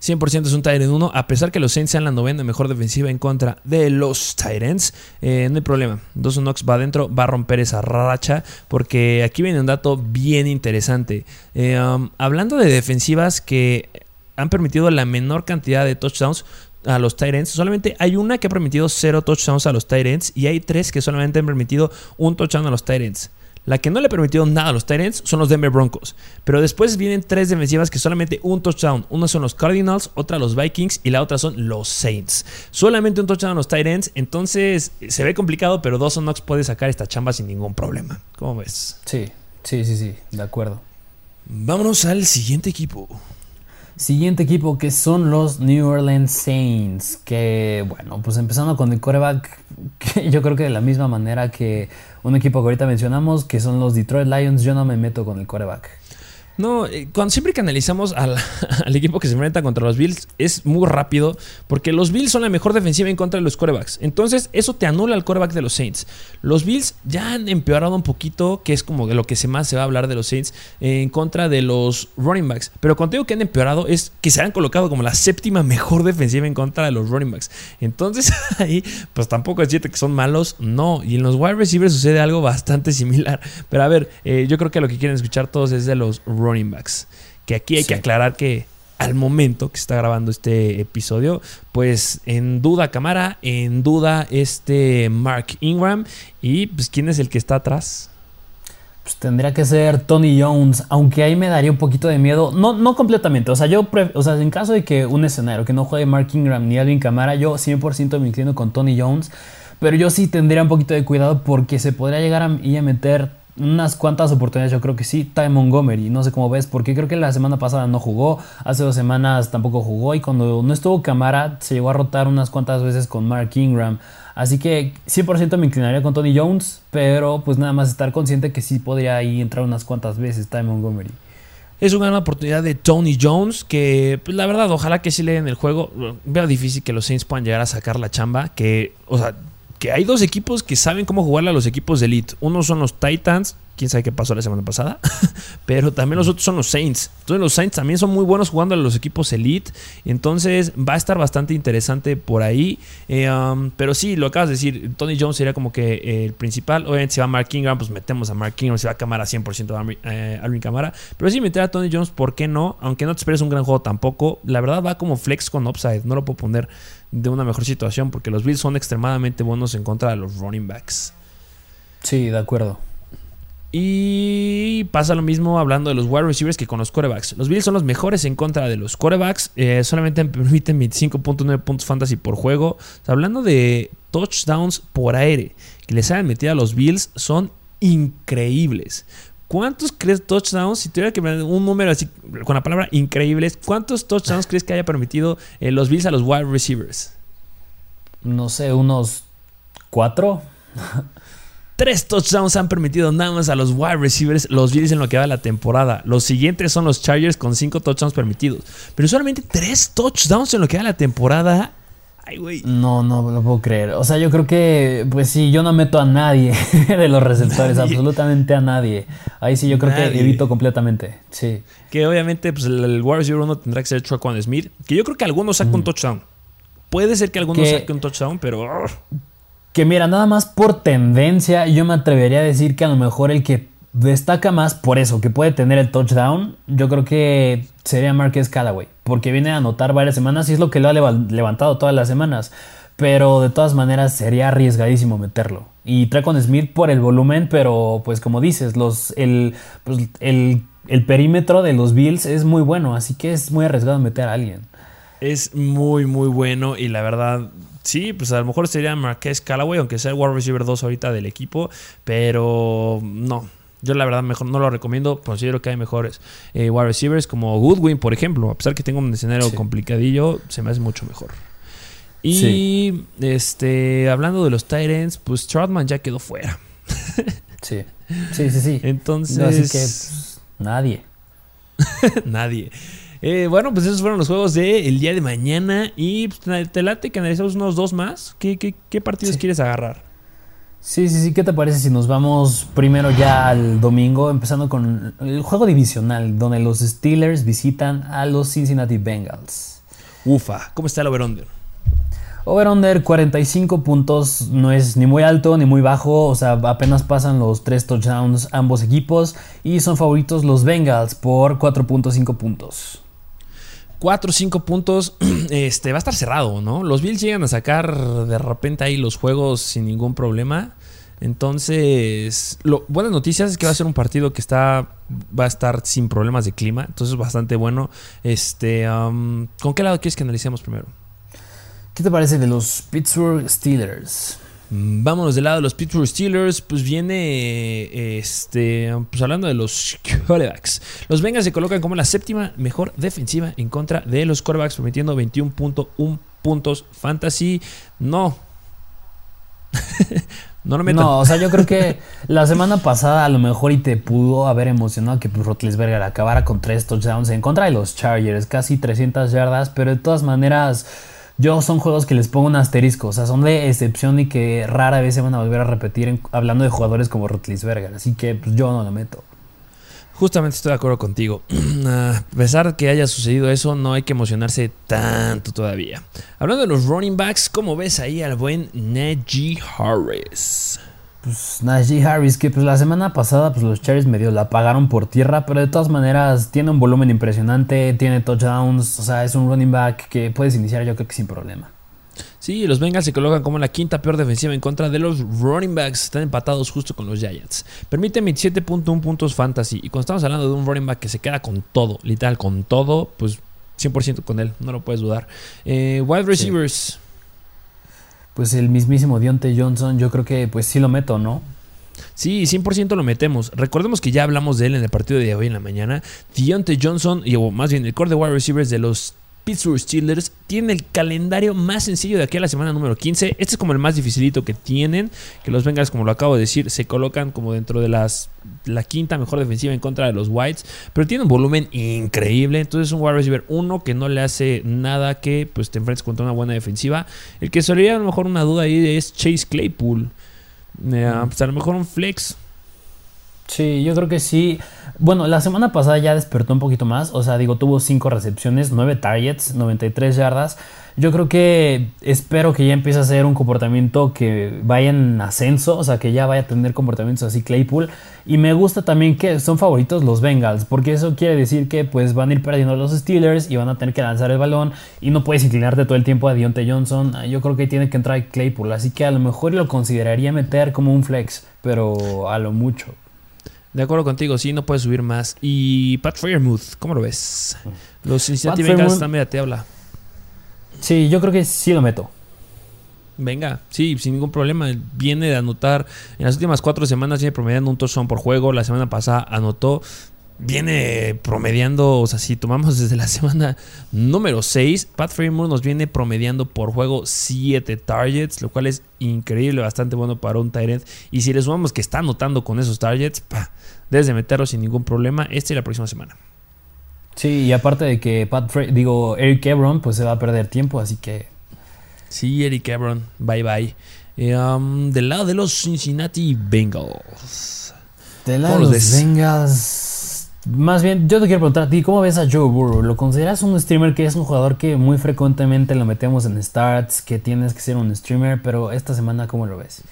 100% es un Tyrant 1, a pesar que los Saints sean la novena mejor defensiva en contra de los Tyrants, eh, no hay problema. Dawson Knox va adentro, va a romper esa racha, porque aquí viene un dato bien interesante. Eh, um, hablando de defensivas que han permitido la menor cantidad de touchdowns a los Tyrants. Solamente hay una que ha permitido cero touchdowns a los Tyrants y hay tres que solamente han permitido un touchdown a los Tyrants. La que no le ha permitido nada a los Tyrants son los Denver Broncos. Pero después vienen tres defensivas que solamente un touchdown. Una son los Cardinals, otra los Vikings y la otra son los Saints. Solamente un touchdown a los Tyrants. Entonces se ve complicado, pero Dawson Knox puede sacar esta chamba sin ningún problema. ¿Cómo ves? Sí, sí, sí, sí, de acuerdo. Vámonos al siguiente equipo. Siguiente equipo que son los New Orleans Saints. Que bueno, pues empezando con el coreback, [laughs] que yo creo que de la misma manera que un equipo que ahorita mencionamos, que son los Detroit Lions, yo no me meto con el coreback. No, eh, cuando siempre que analizamos [laughs] al, equipo que se enfrenta contra los Bills es muy rápido porque los Bills son la mejor defensiva en contra de los corebacks. Entonces eso te anula al coreback de los Saints. Los Bills ya han empeorado un poquito, que es como de lo que se más se va a hablar de los Saints, en contra de los running backs. Pero cuando digo que han empeorado es que se han colocado como la séptima mejor defensiva en contra de los running backs. Entonces [laughs] ahí pues tampoco es cierto que son malos, no. Y en los wide receivers sucede algo bastante similar. Pero a ver, eh, yo creo que lo que quieren escuchar todos es de los running backs. Que aquí hay que aclarar que al momento que se está grabando este episodio, pues en duda Camara, en duda este Mark Ingram. Y pues quién es el que está atrás. Pues tendría que ser Tony Jones, aunque ahí me daría un poquito de miedo, no, no completamente, o sea, yo, o sea, en caso de que un escenario que no juegue Mark Ingram ni Alvin Camara, yo 100% me inclino con Tony Jones, pero yo sí tendría un poquito de cuidado porque se podría llegar a, a meter unas cuantas oportunidades, yo creo que sí. Ty Montgomery, no sé cómo ves, porque creo que la semana pasada no jugó, hace dos semanas tampoco jugó y cuando no estuvo Camara se llegó a rotar unas cuantas veces con Mark Ingram. Así que 100% me inclinaría con Tony Jones, pero pues nada más estar consciente que sí podría ahí entrar unas cuantas veces Ty Montgomery. Es una gran oportunidad de Tony Jones, que pues, la verdad, ojalá que sí le den el juego. Veo difícil que los Saints puedan llegar a sacar la chamba, que, o sea, que hay dos equipos que saben cómo jugarle a los equipos de elite. Uno son los Titans, quién sabe qué pasó la semana pasada, [laughs] pero también los otros son los Saints. Entonces los Saints también son muy buenos jugando a los equipos elite, entonces va a estar bastante interesante por ahí. Eh, um, pero sí, lo acabas de decir, Tony Jones sería como que eh, el principal. Obviamente si va Mark Ingram, pues metemos a Mark Ingram, si va a Camara 100% a eh, Alvin Camara. Pero sí meter a Tony Jones, ¿por qué no? Aunque no te esperes un gran juego tampoco, la verdad va como flex con upside, no lo puedo poner de una mejor situación porque los Bills son extremadamente buenos en contra de los running backs. Sí, de acuerdo. Y pasa lo mismo hablando de los wide receivers que con los corebacks. Los Bills son los mejores en contra de los corebacks. Eh, solamente permiten 25.9 puntos fantasy por juego. hablando de touchdowns por aire que les hayan metido a los Bills son increíbles. ¿Cuántos crees touchdowns? Si tuviera que un número así con la palabra increíbles, ¿cuántos touchdowns crees que haya permitido eh, los Bills a los wide receivers? No sé, unos cuatro. Tres touchdowns han permitido nada más a los wide receivers los Bills en lo que va de la temporada. Los siguientes son los Chargers con cinco touchdowns permitidos. Pero solamente tres touchdowns en lo que va de la temporada. Ay, güey. No, no lo puedo creer. O sea, yo creo que, pues sí, yo no meto a nadie [laughs] de los receptores, absolutamente a nadie. Ahí sí, yo creo que evito completamente. Sí. Que obviamente, pues el, receiver uno tendrá que ser Troquan Smith. Que yo creo que algunos saca un touchdown. Puede ser que algunos saque un touchdown, pero. Que mira, nada más por tendencia, yo me atrevería a decir que a lo mejor el que destaca más por eso, que puede tener el touchdown, yo creo que sería Marquez Callaway, porque viene a anotar varias semanas y es lo que lo ha levantado todas las semanas. Pero de todas maneras sería arriesgadísimo meterlo. Y trae con Smith por el volumen, pero pues como dices, los, el, pues, el, el perímetro de los Bills es muy bueno, así que es muy arriesgado meter a alguien. Es muy, muy bueno y la verdad Sí, pues a lo mejor sería Marqués Callaway, aunque sea el wide receiver 2 ahorita del equipo, pero no. Yo la verdad mejor no lo recomiendo, considero que hay mejores eh, wide receivers como Goodwin, por ejemplo. A pesar que tengo un escenario complicadillo, se me hace mucho mejor. Y este, hablando de los Titans, pues Troutman ya quedó fuera. [laughs] sí, sí, sí, sí. Entonces... Así que [laughs] pues, nadie. nadie. Eh, bueno, pues esos fueron los juegos del día de mañana. Y pues, te late que analizamos unos dos más. ¿Qué, qué, partidos quieres agarrar? Sí, sí, sí. ¿Qué te parece si nos vamos primero ya al domingo, empezando con el juego divisional, donde los Steelers visitan a los Cincinnati Bengals? Ufa, ¿cómo está el over-under? Over-under 45 puntos no es ni muy alto ni muy bajo, o sea, apenas pasan los 3 touchdowns ambos equipos y son favoritos los Bengals por 4.5 puntos. 4 o 5 puntos, [clears throat] este, va a estar cerrado, ¿no? Los Bills llegan a sacar de repente ahí los juegos sin ningún problema. Entonces, lo, buenas noticias es que va a ser un partido que está va a estar sin problemas de clima, entonces bastante bueno. Este, um, ¿con qué lado quieres que analicemos primero? ¿Qué te parece de los Pittsburgh Steelers? Mm, vámonos del lado de los Pittsburgh Steelers. Pues viene. Este. Pues hablando de los quarterbacks. Los Bengals se colocan como la séptima mejor defensiva en contra de los quarterbacks, permitiendo 21.1 puntos fantasy. No. [laughs] no lo meto. No, o sea, yo creo que la semana pasada a lo mejor y te pudo haber emocionado que pues, Rotlisberger acabara con tres touchdowns en contra de los Chargers, casi 300 yardas, pero de todas maneras yo son juegos que les pongo un asterisco, o sea, son de excepción y que rara vez se van a volver a repetir hablando de jugadores como Rotlisberger, así que pues, yo no lo meto. Justamente estoy de acuerdo contigo. [clears throat] A pesar de que haya sucedido eso, no hay que emocionarse tanto todavía. Hablando de los running backs, ¿cómo ves ahí al buen Najee Harris? Pues Najee Harris, que pues la semana pasada pues los Cherries medio la pagaron por tierra, pero de todas maneras tiene un volumen impresionante, tiene touchdowns, o sea, es un running back que puedes iniciar yo creo que sin problema. Sí, los Bengals se colocan como la quinta peor defensiva en contra de los running backs. Están empatados justo con los Giants. Permite 27.1 puntos fantasy. Y cuando estamos hablando de un running back que se queda con todo, literal, con todo, pues 100% con él, no lo puedes dudar. Eh, wide receivers. Pues el mismísimo Dionte Johnson, yo creo que pues sí lo meto, ¿no? Sí, 100% lo metemos. Recordemos que ya hablamos de él en el partido de hoy en la mañana. Dionte Johnson, o más bien el core de wide receivers de los Pittsburgh Steelers tienen el calendario más sencillo de aquí a la semana número 15. Este es como el más dificilito que tienen. Que los Bengals, como lo acabo de decir, se colocan como dentro de las la quinta mejor defensiva en contra de los Whites. Pero tienen un volumen increíble. Entonces es un wide receiver uno que no le hace nada que pues, te enfrentes contra una buena defensiva. El que sería a lo mejor una duda ahí es Chase Claypool. Eh, pues, a lo mejor un flex. Sí, yo creo que sí. Bueno, la semana pasada ya despertó un poquito más. O sea, digo, tuvo 5 recepciones, 9 targets, 93 yardas. Yo creo que espero que ya empiece a ser un comportamiento que vaya en ascenso. O sea, que ya vaya a tener comportamientos así Claypool. Y me gusta también que son favoritos los Bengals. Porque eso quiere decir que pues van a ir perdiendo los Steelers y van a tener que lanzar el balón. Y no puedes inclinarte todo el tiempo a Dionte Johnson. Yo creo que tiene que entrar Claypool. Así que a lo mejor lo consideraría meter como un flex. Pero a lo mucho. De acuerdo contigo, sí, no puede subir más. Y Pat Fairmouth, ¿cómo lo ves? Los Cincinnati Bengals están media te habla. Sí, yo creo que sí lo meto. Venga, sí, sin ningún problema. Viene de anotar. En las últimas cuatro semanas viene promediando un touchdown por juego. La semana pasada anotó viene promediando, o sea, si tomamos [laughs] desde la semana número 6, Pat Fremont nos viene promediando por juego 7 targets, lo cual es increíble, bastante bueno para un Tyrant. Y si le sumamos que está anotando con esos targets, pa, debes de meterlo sin ningún problema esta y la próxima semana. Sí, y aparte de que Pat digo, Eric Ebron, pues se va a perder tiempo, así que. Sí, Eric Ebron, bye bye. Eh, um, del lado de los Cincinnati Bengals. Del lado de los Bengals. Más bien, yo te quiero preguntar a ti, ¿cómo ves a Joe Burrow? ¿Lo consideras un streamer que es un jugador que muy frecuentemente lo metemos en starts, que tienes que ser un streamer, pero esta semana, ¿cómo lo ves?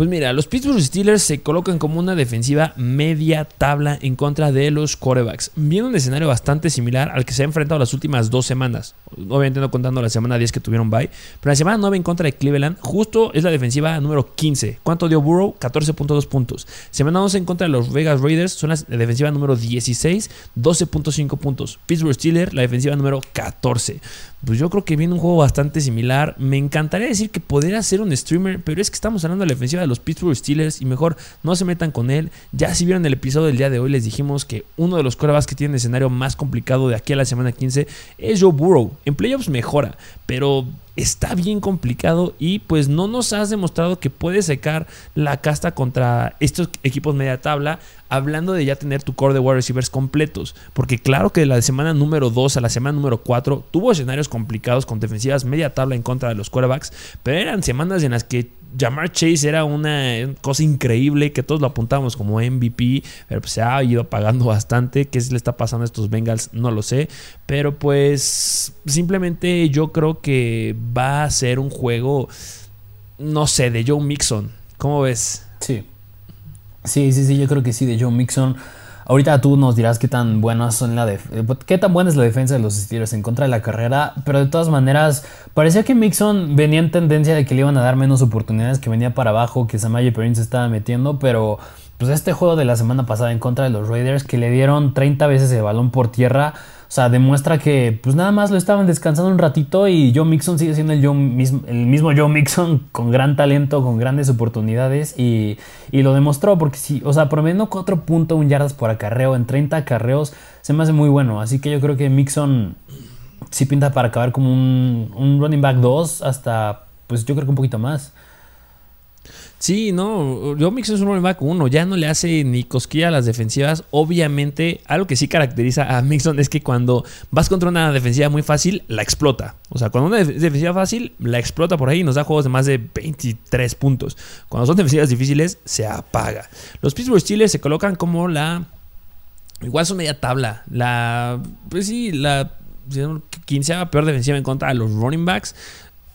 Pues mira, los Pittsburgh Steelers se colocan como una defensiva media tabla en contra de los corebacks. Viene un escenario bastante similar al que se ha enfrentado las últimas dos semanas. Obviamente no contando la semana 10 que tuvieron bye. Pero la semana 9 en contra de Cleveland, justo es la defensiva número 15. ¿Cuánto dio Burrow? 14.2 puntos. Semana 11 en contra de los Vegas Raiders, son la defensiva número 16, 12.5 puntos. Pittsburgh Steelers, la defensiva número 14 pues yo creo que viene un juego bastante similar. Me encantaría decir que podría ser un streamer, pero es que estamos hablando de la defensiva de los Pittsburgh Steelers y mejor no se metan con él. Ya si vieron el episodio del día de hoy, les dijimos que uno de los corebacks que tiene el escenario más complicado de aquí a la semana 15 es Joe Burrow. En playoffs mejora, pero está bien complicado y pues no nos has demostrado que puedes secar la casta contra estos equipos media tabla, hablando de ya tener tu core de wide receivers completos. Porque claro que de la semana número 2 a la semana número 4 tuvo escenarios complicados con defensivas media tabla en contra de los quarterbacks, pero eran semanas en las que Jamar Chase era una cosa increíble que todos lo apuntábamos como MVP, pero pues se ha ido pagando bastante. ¿Qué le está pasando a estos Bengals? No lo sé. Pero pues simplemente yo creo que va a ser un juego, no sé, de Joe Mixon. ¿Cómo ves? Sí. Sí, sí, sí, yo creo que sí, de Joe Mixon. Ahorita tú nos dirás qué tan buenas son la qué tan buena es la defensa de los Steelers en contra de la carrera, pero de todas maneras parecía que Mixon venía en tendencia de que le iban a dar menos oportunidades, que venía para abajo, que Samaje Perrin se estaba metiendo, pero pues este juego de la semana pasada en contra de los Raiders que le dieron 30 veces el balón por tierra, o sea, demuestra que pues nada más lo estaban descansando un ratito y Joe Mixon sigue siendo el, mismo, el mismo Joe Mixon [laughs] con gran talento, con grandes oportunidades y, lo demostró porque sí, o sea, promediando 4.1 yardas por acarreo en 30 acarreos se me hace muy bueno. Así que yo creo que Mixon sí pinta para acabar como un, un running back 2 hasta pues yo creo que un poquito más. Sí, no, Joe Mixon es un running back uno, ya no le hace ni cosquilla a las defensivas. Obviamente, algo que sí caracteriza a Mixon es que cuando vas contra una defensiva muy fácil, la explota. O sea, cuando una defensiva fácil, la explota por ahí y nos da juegos de más de 23 puntos. Cuando son defensivas difíciles, se apaga. Los Pittsburgh Steelers se colocan como la... Igual son media tabla. La... Pues sí, la quinceava peor defensiva en contra de los running backs.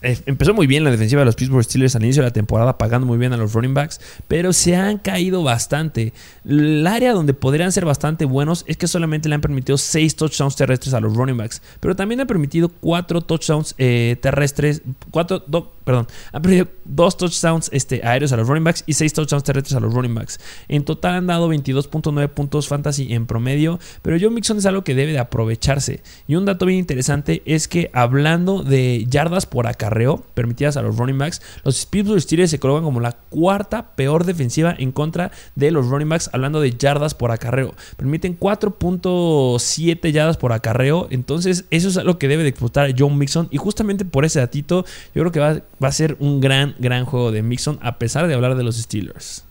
Eh, empezó muy bien la defensiva de los Pittsburgh Steelers al inicio de la temporada, pagando muy bien a los running backs, pero se han caído bastante. El área donde podrían ser bastante buenos es que solamente le han permitido 6 touchdowns terrestres a los running backs, pero también han permitido 4 touchdowns eh, terrestres, 4, perdón, han permitido 2 touchdowns este, aéreos a los running backs y 6 touchdowns terrestres a los running backs. En total han dado 22.9 puntos fantasy en promedio, pero Joe Mixon es algo que debe de aprovecharse. Y un dato bien interesante es que hablando de yardas por acá, permitidas a los running backs, los Pittsburgh Steelers se colocan como la cuarta peor defensiva en contra de los running backs, hablando de yardas por acarreo. Permiten 4.7 yardas por acarreo, entonces eso es lo que debe de explotar John Mixon y justamente por ese datito yo creo que va, va a ser un gran, gran juego de Mixon a pesar de hablar de los Steelers.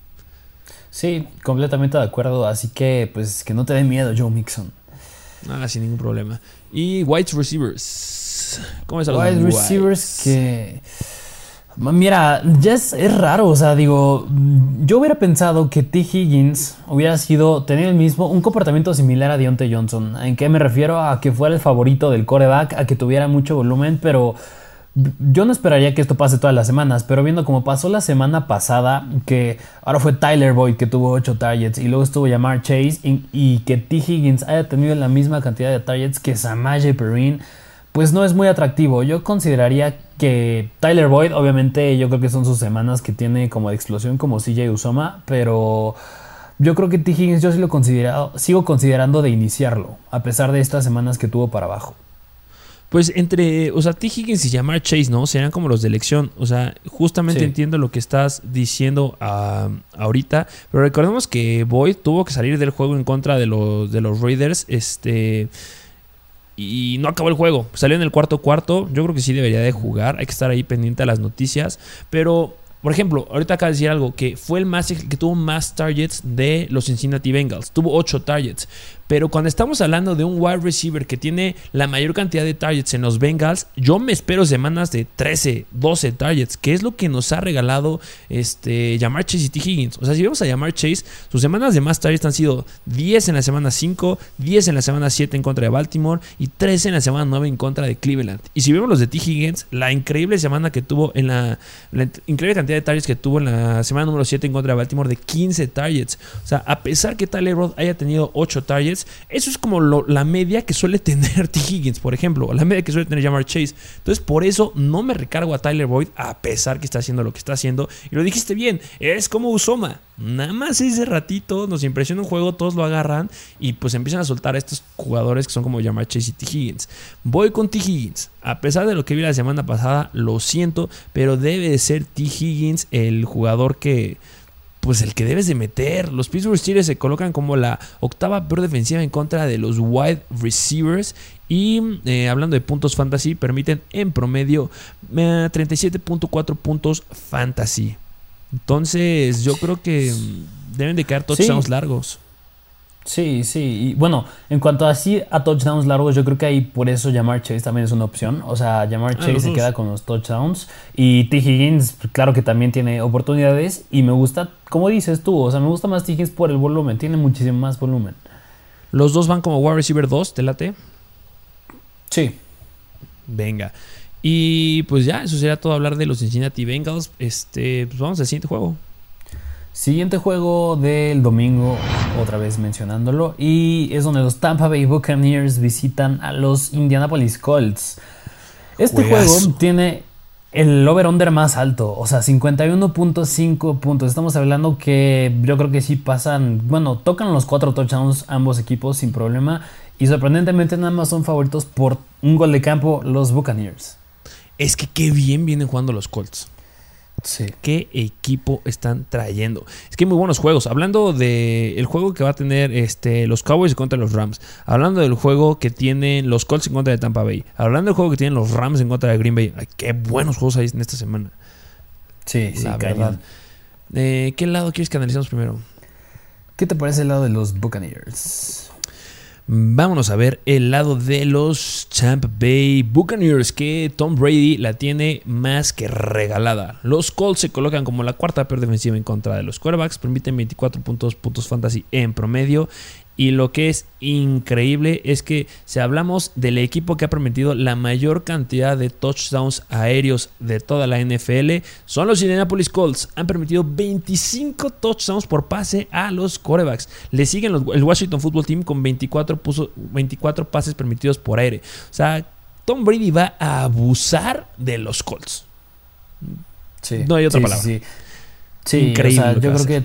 Sí, completamente de acuerdo, así que pues que no te dé miedo Joe Mixon. Ah, sin ningún problema. Y White Receivers. ¿Cómo es Wide receivers que. Mira, ya es, raro, o sea, digo, yo hubiera pensado que T. Higgins hubiera sido, tener el mismo, un comportamiento similar a Deontay Johnson. ¿En qué me refiero? A que fuera el favorito del coreback, a que tuviera mucho volumen, pero yo no esperaría que esto pase todas las semanas, pero viendo como pasó la semana pasada, que ahora fue Tyler Boyd que tuvo 8 targets y luego estuvo Jamar Chase y, que T. Higgins haya tenido la misma cantidad de targets que Samaje Perrin pues no es muy atractivo. Yo consideraría que Tyler Boyd, obviamente, yo creo que son sus semanas que tiene como de explosión, como CJ Usoma, pero yo creo que T. Higgins yo sí lo considero, sigo considerando de iniciarlo, a pesar de estas semanas que tuvo para abajo. Pues entre, o sea, T. Higgins y Jamar Chase, ¿no? Serían como los de elección. O sea, justamente entiendo lo que estás diciendo ah, ahorita. Pero recordemos que Boyd tuvo que salir del juego en contra de los, de los Raiders. Este y no acabó el juego. Salió en el cuarto cuarto. Yo creo que sí debería de jugar. Hay que estar ahí pendiente a las noticias. Pero, por ejemplo, ahorita acaba de decir algo que fue el más que tuvo más targets de los Cincinnati Bengals. Tuvo 8 targets. Pero cuando estamos hablando de un wide receiver que tiene la mayor cantidad de targets en los Bengals, yo me espero semanas de 13, 12 targets, que es lo que nos ha regalado este, Jamar Chase y T. Higgins. O sea, si vemos a Jamar Chase, sus semanas de más targets han sido 10 en la semana 5, 10 en la semana 7 en contra de Baltimore y 13 en la semana 9 en contra de Cleveland. Y si vemos los de T. Higgins, la increíble semana que tuvo en la, la increíble cantidad de targets que tuvo en la semana número 7 en contra de Baltimore de 15 targets. O sea, a pesar que Tyler Roth haya tenido 8 targets, eso es como la media que suele [laughs] tener T. Higgins, por ejemplo, o la media que suele tener Jamar Chase. Entonces, por eso no me recargo a Tyler Boyd, a pesar que está haciendo lo que está haciendo. Y lo dijiste bien, es como Usoma. Nada más ese ratito nos impresiona un juego, todos lo agarran y pues empiezan a soltar a estos jugadores que son como Jamar Chase y T. Higgins. Voy con T. Higgins. A pesar de lo que vi la semana pasada, lo siento, pero debe de ser T. Higgins el jugador que pues el que debes de meter. Los Pittsburgh Steelers se colocan como la octava peor defensiva en contra de los wide receivers. Y eh, hablando de puntos fantasy, permiten en promedio 37.4 eh, puntos fantasy. Entonces, yo creo que mm, deben de quedar touchdowns largos. Sí, sí. Y bueno, en cuanto así a touchdowns largos, yo creo que ahí por eso llamar Chase también es una opción. O sea, llamar ah, Chase se queda con los touchdowns. Y T. Higgins, claro que también tiene oportunidades. Y me gusta, como dices tú, o sea, me gusta más T. Higgins por el volumen. Tiene muchísimo más volumen. Los dos van como wide receiver 2, ¿te late? Sí. Venga. Y pues ya, eso sería todo hablar de los Cincinnati Bengals. Este, pues vamos al siguiente juego. Siguiente juego del domingo, otra vez mencionándolo, y es donde los Tampa Bay Buccaneers visitan a los Indianapolis Colts. Este juego tiene el over-under más alto, o sea, 51.5 puntos. Estamos hablando que yo creo que sí pasan, bueno, tocan los cuatro touchdowns ambos equipos sin problema, y sorprendentemente nada más son favoritos por un gol de campo los Buccaneers. Es que qué bien vienen jugando los Colts. ¿Qué equipo están trayendo? Es que hay muy buenos juegos. Hablando del juego que va a tener este, los Cowboys contra los Rams. Hablando del juego que tienen los Colts en contra de Tampa Bay. Hablando del juego que tienen los Rams en contra de Green Bay. qué buenos juegos hay en esta semana. Sí, sí, la verdad. Eh, ¿Qué lado quieres que analicemos primero? ¿Qué te parece el lado de los Buccaneers? Vámonos a ver el lado de los Tampa Bay Buccaneers, que Tom Brady la tiene más que regalada. Los Colts se colocan como la cuarta peor defensiva en contra de los quarterbacks, permiten 24 puntos, puntos fantasy en promedio y lo que es increíble es que si hablamos del equipo que ha permitido la mayor cantidad de touchdowns aéreos de toda la NFL, son los Indianapolis Colts. Han permitido 25 touchdowns por pase a los quarterbacks. Le siguen los, el Washington Football Team con 24, 24 pases permitidos por aire. O sea, Tom Brady va a abusar de los Colts. no hay otra palabra. Sí, Increíble. yo creo que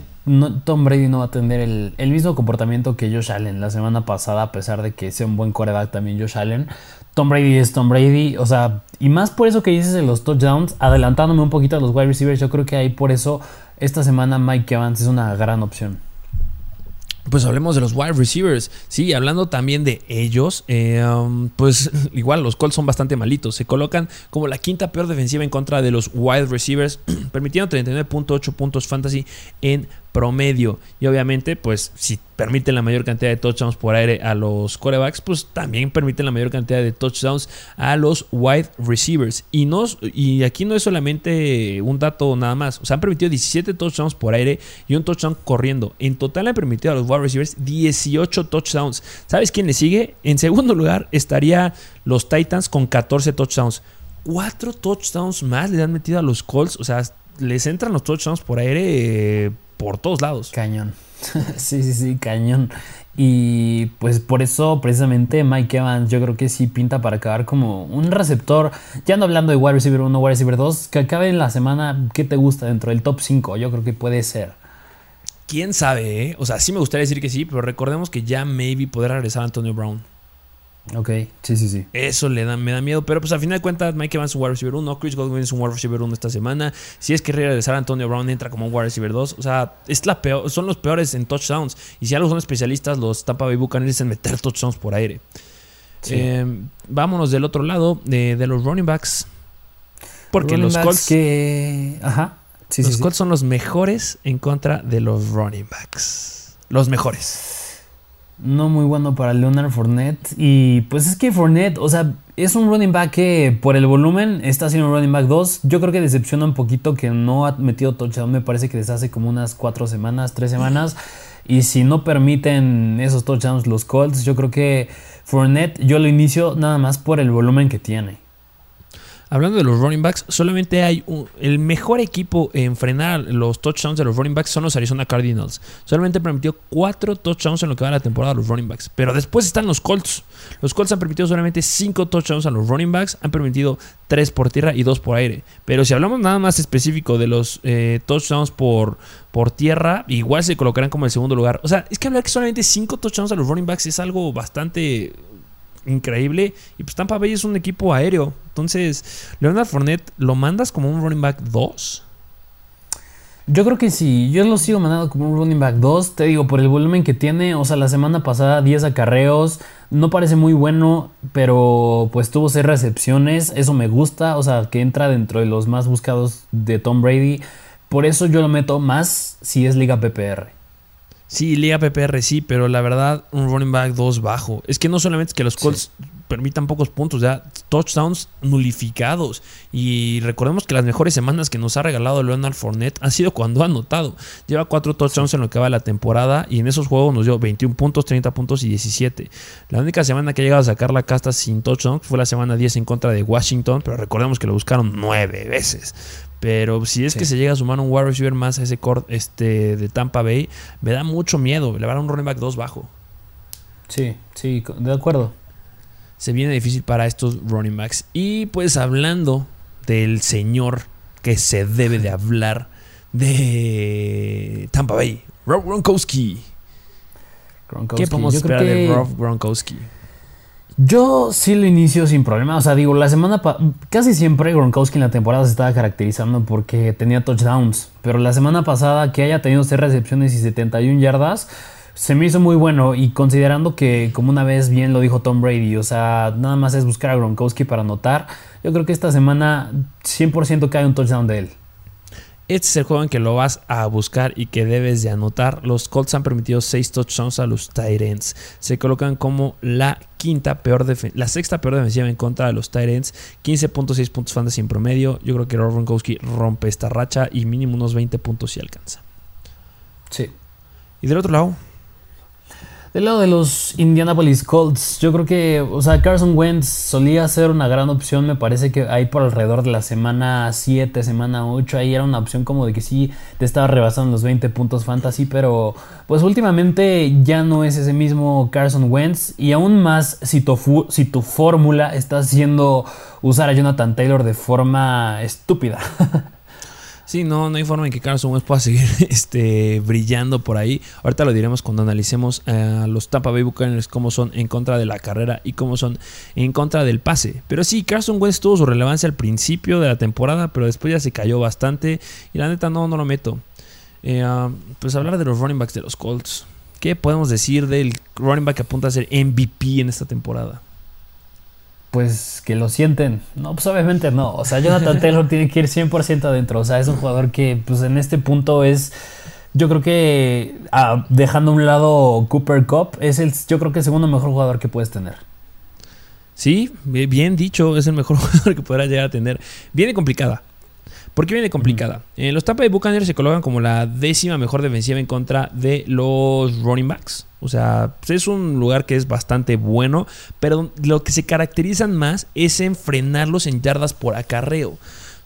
Tom Brady no va a tener el, mismo comportamiento que Josh Allen la semana pasada, a pesar de que sea un buen coreback también Josh Allen. Tom Brady es Tom Brady, o sea, y más por eso que dices en los touchdowns, adelantándome un poquito a los wide receivers, yo creo que ahí por eso esta semana Mike Evans es una gran opción. Pues hablemos de los wide receivers. Sí, hablando también de ellos, eh, um, pues [laughs] igual los Colts son bastante malitos. Se colocan como la quinta peor defensiva en contra de los wide receivers, [clears throat] permitiendo 39.8 puntos fantasy en promedio. Y obviamente, pues si permiten la mayor cantidad de touchdowns por aire a los corebacks, pues también permiten la mayor cantidad de touchdowns a los wide receivers. Y, no, y aquí no es solamente un dato nada más. O sea, han permitido 17 touchdowns por aire y un touchdown corriendo. En total han permitido a los wide receivers 18 touchdowns. ¿Sabes quién le sigue? En segundo lugar estaría los Titans con 14 touchdowns. Cuatro touchdowns más le han metido a los Colts. O sea, les entran los touchdowns por aire. Eh, por todos lados. Cañón. [laughs] sí, sí, sí, cañón. Y pues por eso precisamente Mike Evans yo creo que sí pinta para acabar como un receptor. Ya no hablando de wide receiver 1, wide receiver 2, que acabe en la semana, ¿qué te gusta dentro del top 5? Yo creo que puede ser. ¿Quién sabe? Eh? O sea, sí me gustaría decir que sí, pero recordemos que ya maybe podrá regresar Antonio Brown. Ok, sí, sí, sí. Eso le da, me da miedo. Pero pues al final de cuentas, Mike Evans es un wide receiver 1, Chris Godwin es un wide receiver 1 esta semana. Si es que regresar Antonio Brown entra como un wide receiver 2. O sea, es la peor, son los peores en touchdowns. Y si algo son especialistas, los Tampa Bay Buccaneers en meter touchdowns por aire. Eh, vámonos del otro lado, de, los running backs. Porque los Colts. Que... Ajá. los Colts son los mejores en contra de los running backs. Los mejores no muy bueno para Leonard Fournette. Y pues es que Fournette, o sea, es un running back que por el volumen está haciendo un running back 2. Yo creo que decepciona un poquito que no ha metido touchdown. Me parece que desde hace como unas 4 semanas, 3 semanas. Y si no permiten esos touchdowns los Colts, yo creo que Fournette yo lo inicio nada más por el volumen que tiene. Hablando de los running backs, solamente hay un, el mejor equipo en frenar los touchdowns de los running backs son los Arizona Cardinals. Solamente permitió cuatro touchdowns en lo que va la temporada a los running backs. Pero después están los Colts. Los Colts han permitido solamente cinco touchdowns a los running backs. Han permitido tres por tierra y dos por aire. Pero si hablamos nada más específico de los eh, touchdowns por, por tierra, igual se colocarán como el segundo lugar. O sea, es que hablar que solamente cinco touchdowns a los running backs es algo bastante increíble. Y pues Tampa es un equipo aéreo. Entonces, Leonard Fournette, ¿lo mandas como un running back 2? Yo creo que sí, yo lo sigo mandando como un running back 2, te digo, por el volumen que tiene, o sea, la semana pasada 10 acarreos, no parece muy bueno, pero pues tuvo 6 recepciones, eso me gusta, o sea, que entra dentro de los más buscados de Tom Brady, por eso yo lo meto más si es liga PPR. Sí, Liga PPR sí, pero la verdad, un running back 2 bajo. Es que no solamente es que los Colts permitan pocos puntos, ya touchdowns nulificados. Y recordemos que las mejores semanas que nos ha regalado Leonard Fournette han sido cuando ha anotado. Lleva 4 touchdowns en lo que va la temporada y en esos juegos nos dio 21 puntos, 30 puntos y 17. La única semana que ha llegado a sacar la casta sin touchdowns fue la semana 10 en contra de Washington, pero recordemos que lo buscaron 9 veces. Pero si es que se llega a sumar un wide receiver más a ese core este, de Tampa Bay, me da mucho miedo. Le a un running back 2 bajo. Sí, sí, de acuerdo. Se viene difícil para estos running backs. Y pues hablando del señor que se debe de hablar de Tampa Bay, Rob Gronkowski. ¿Qué podemos esperar de Rob Gronkowski? Yo sí lo inicio sin problema. O sea, digo, la semana casi siempre Gronkowski en la temporada se estaba caracterizando porque tenía touchdowns. Pero la semana pasada que haya tenido 6 recepciones y 71 yardas, se me hizo muy bueno. Y considerando que, como una vez bien lo dijo Tom Brady, o sea, nada más es buscar a Gronkowski para anotar. Yo creo que esta semana 100% cae un touchdown de él. Este es el juego en que lo vas a buscar y que debes de anotar. Los Colts han permitido 6 touchdowns a los Titans. Se colocan como la quinta peor la sexta peor defensiva en contra de los Titans. 15.6 puntos fantasy en promedio. Yo creo que Rob Gronkowski rompe esta racha y mínimo unos 20 puntos si alcanza. Sí. Y del otro lado, del lado de los Indianapolis Colts, yo creo que, o sea, Carson Wentz solía ser una gran opción, me parece que ahí por alrededor de la semana 7, semana 8, ahí era una opción como de que sí te estaba rebasando los 20 puntos fantasy, pero pues últimamente ya no es ese mismo Carson Wentz y aún más si tu, si tu fórmula está haciendo usar a Jonathan Taylor de forma estúpida. [laughs] Sí, no, no hay forma en que Carson Wentz pueda seguir [laughs] este, brillando por ahí. Ahorita lo diremos cuando analicemos a los Tampa Bay Buccaneers cómo son en contra de la carrera y cómo son en contra del pase. Pero sí, Carson Wentz tuvo su relevancia al principio de la temporada, pero después ya se cayó bastante y la neta no, no lo meto. Eh, ah, pues hablar de los running backs de los Colts. ¿Qué podemos decir del running back que apunta a ser MVP en esta temporada? Pues que lo sienten. No, pues obviamente no. O sea, Jonathan [laughs] Taylor tiene que ir 100% adentro. O sea, es un jugador que pues en este punto es... Yo creo que ah, dejando a un lado Cooper Cup, es el, yo creo que el segundo mejor jugador que puedes tener. Sí, bien dicho, es el mejor [laughs] jugador que podrás llegar a tener. Viene complicada. ¿Por qué viene complicada? Eh, los Tampa Bay Buccaneers se colocan como la décima mejor defensiva en contra de los running backs. O sea, es un lugar que es bastante bueno, pero lo que se caracterizan más es en frenarlos en yardas por acarreo.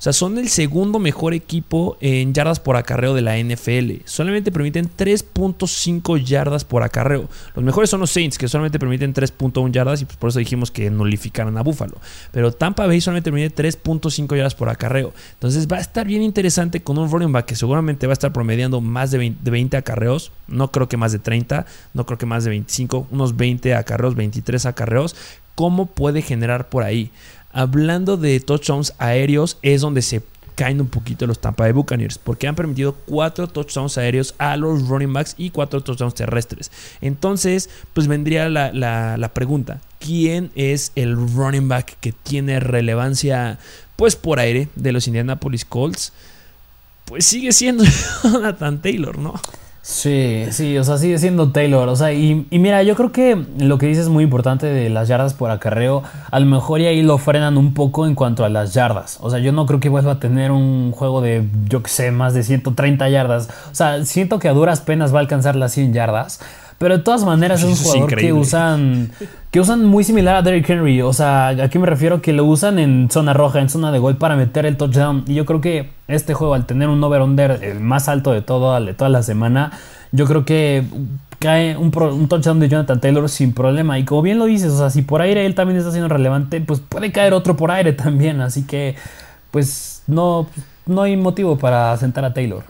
Sea, son el segundo mejor equipo en yardas por acarreo de la NFL. Solamente permiten 3.5 yardas por acarreo. Los mejores son los Saints, que solamente permiten 3.1 yardas y pues por eso dijimos que nulificaran a Buffalo. Pero Tampa Bay solamente permite 3.5 yardas por acarreo. Entonces va a estar bien interesante con un running back que seguramente va a estar promediando más de 20, de 20 acarreos. No creo que más de 30, no creo que más de 25, unos 20 acarreos, 23 acarreos. ¿Cómo puede generar por ahí? Hablando de touchdowns aéreos, es donde se caen un poquito los Tampa Bay Buccaneers, porque han permitido cuatro touchdowns aéreos a los running backs y cuatro touchdowns terrestres. Entonces, pues vendría la, la pregunta, ¿quién es el running back que tiene relevancia, pues por aire, de los Indianapolis Colts? Pues sigue siendo [laughs] Jonathan Taylor, ¿no? Sí, sí, o sea, sigue siendo Taylor. O sea, y, mira, yo creo que lo que dices es muy importante de las yardas por acarreo. A lo mejor y ahí lo frenan un poco en cuanto a las yardas. O sea, yo no creo que vuelva a tener un juego de, yo que sé, más de 130 yardas. O sea, siento que a duras penas va a alcanzar las 100 yardas. Pero de todas maneras es un [laughs] jugador que usan que usan muy similar a Derrick Henry. O sea, aquí me refiero que lo usan en zona roja, en zona de gol para meter el touchdown. Y yo creo que este juego, al tener un over-under el más alto de, todo, de toda la semana, yo creo que cae un, un, touchdown de Jonathan Taylor sin problema. Y como bien lo dices, o sea, si por aire él también está siendo relevante, pues puede caer otro por aire también. Así que, pues no, no hay motivo para sentar a Taylor.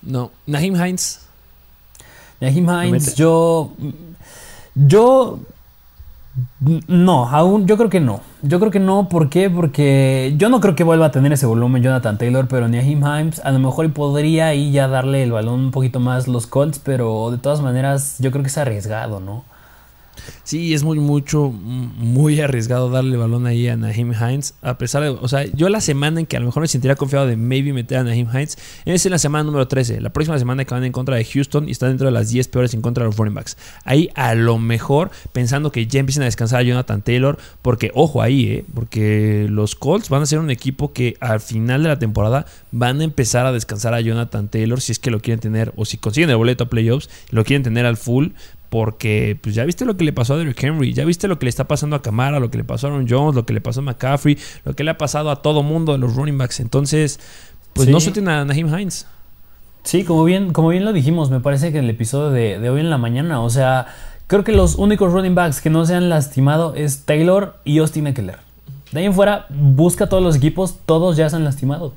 No. Naheem Hines. Naheem Hines, yo. Yo. No, aún yo creo que no. Yo creo que no, ¿por qué? Porque yo no creo que vuelva a tener ese volumen Jonathan Taylor, pero Naheem Hines a lo mejor podría ahí ya darle el balón un poquito más los Colts, pero de todas maneras yo creo que es arriesgado, ¿no? Sí, es muy, mucho, muy arriesgado darle balón ahí a Naheem Hines. A pesar de, o sea, yo la semana en que a lo mejor me sentiría confiado de maybe meter a Naheem Hines es en la semana número 13. La próxima semana que van en contra de Houston y están dentro de las 10 peores en contra de los running backs. Ahí a lo mejor pensando que ya empiecen a descansar a Jonathan Taylor, porque ojo ahí, ¿eh? porque los Colts van a ser un equipo que al final de la temporada van a empezar a descansar a Jonathan Taylor si es que lo quieren tener o si consiguen el boleto a playoffs, lo quieren tener al full porque pues ya viste lo que le pasó a Derrick Henry, ya viste lo que le está pasando a Camara, lo que le pasó a Aaron Jones, lo que le pasó a McCaffrey, lo que le ha pasado a todo mundo de los running backs. Entonces, pues no suelten a Naheem Hines. Sí, como bien, como bien lo dijimos, me parece que el episodio de, de hoy en la mañana, o sea, creo que los únicos running backs que no se han lastimado es Taylor y Austin Eckler. De ahí en fuera, busca todos los equipos, todos ya se han lastimado.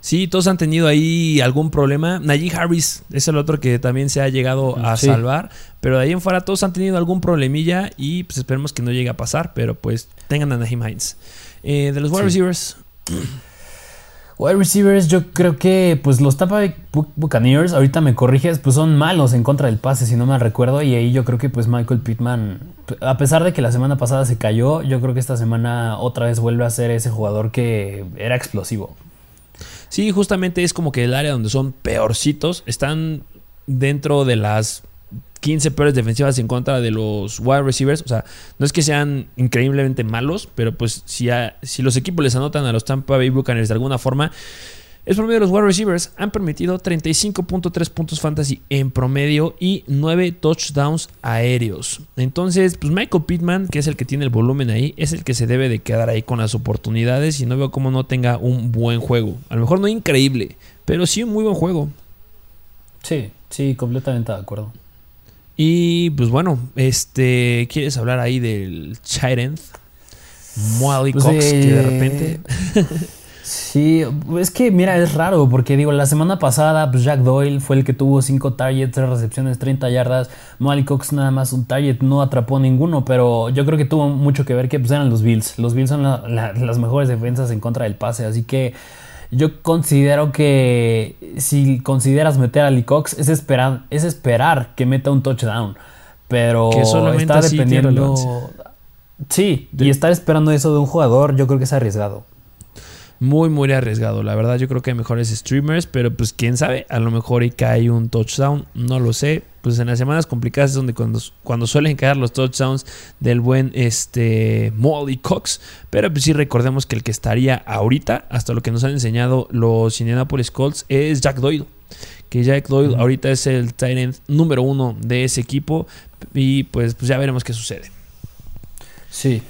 Sí, todos han tenido ahí algún problema. Najee Harris es el otro que también se ha llegado a salvar. Pero de ahí en fuera todos han tenido algún problemilla y pues esperemos que no llegue a pasar. Pero pues tengan a Najee Hines. Eh, de los wide receivers. [clears throat] Wide receivers, yo creo que pues los Tampa Buccaneers, ahorita me corriges, pues son malos en contra del pase, si no me recuerdo. Y ahí yo creo que pues Michael Pittman, a pesar de que la semana pasada se cayó, yo creo que esta semana otra vez vuelve a ser ese jugador que era explosivo. Sí, justamente es como que el área donde son peorcitos. Están dentro de las 15 peores defensivas en contra de los wide receivers. O sea, no es que sean increíblemente malos, pero pues si, si los equipos les anotan a los Tampa Bay Buccaneers de alguna forma, es promedio de los wide receivers han permitido 35.3 puntos fantasy en promedio y 9 touchdowns aéreos. Entonces, pues Michael Pittman, que es el que tiene el volumen ahí, es el que se debe de quedar ahí con las oportunidades y no veo cómo no tenga un buen juego. A lo mejor no increíble, pero sí un muy buen juego. Sí, sí, completamente de acuerdo. Y pues bueno, este, ¿quieres hablar ahí del Chirenth? Molly pues, Cox, que de repente... [laughs] Sí, es que mira, es raro porque digo, la semana pasada pues Jack Doyle fue el que tuvo 5 targets, 3 recepciones, 30 yardas. Molly Cox nada más un target, no atrapó ninguno, pero yo creo que tuvo mucho que ver que pues, eran los Bills. Los Bills son las mejores defensas en contra del pase, así que yo considero que si consideras meter a Lee Cox es esperar, es esperar que meta un touchdown, pero está dependiendo... Sí, y estar esperando eso de un jugador yo creo que es arriesgado muy, muy arriesgado. La verdad, yo creo que hay mejores streamers, pero pues quién sabe, a lo mejor y cae un touchdown, no lo sé. Pues en las semanas complicadas es donde cuando, cuando suelen caer los touchdowns del buen este, Molly Cox. Pero pues sí recordemos que el que estaría ahorita, hasta lo que nos han enseñado los Indianapolis Colts, es Jack Doyle. Que Jack Doyle ahorita es el tight end número uno de ese equipo. Y pues, pues ya veremos qué sucede. Sí.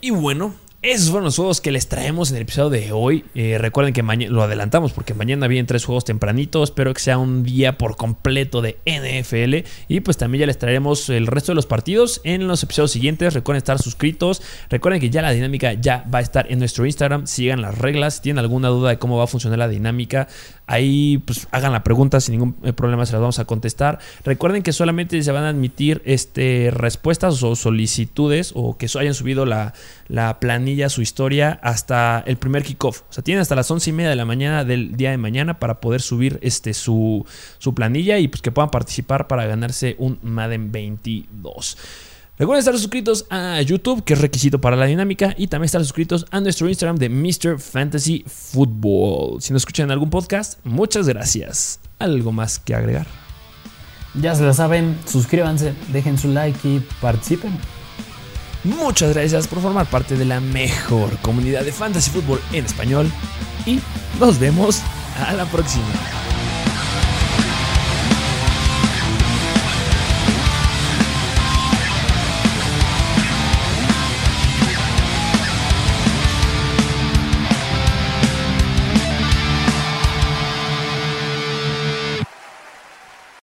Y bueno, esos fueron los juegos que les traemos en el episodio de hoy. Eh, recuerden que mañana lo adelantamos porque mañana vienen tres juegos tempranitos. Espero que sea un día por completo de NFL. Y pues también ya les traeremos el resto de los partidos en los episodios siguientes. Recuerden estar suscritos. Recuerden que ya la dinámica ya va a estar en nuestro Instagram. Sigan las reglas. Si tienen alguna duda de cómo va a funcionar la dinámica, ahí pues hagan la pregunta sin ningún eh, problema. Se las vamos a contestar. Recuerden que solamente se van a admitir este, respuestas o solicitudes o que hayan subido la, la planilla su historia hasta el primer kickoff. O sea, tienen hasta las once y media de la mañana del día de mañana para poder subir este, su, su planilla y pues que puedan participar para ganarse un Madden 22. Recuerden estar suscritos a YouTube, que es requisito para la dinámica, y también estar suscritos a nuestro Instagram de Mr. Fantasy Football. Si nos escuchan en algún podcast, muchas gracias. ¿Algo más que agregar? Ya se lo saben, suscríbanse, dejen su like y participen. Muchas gracias por formar parte de la mejor comunidad de fantasy fútbol en español y nos vemos a la próxima.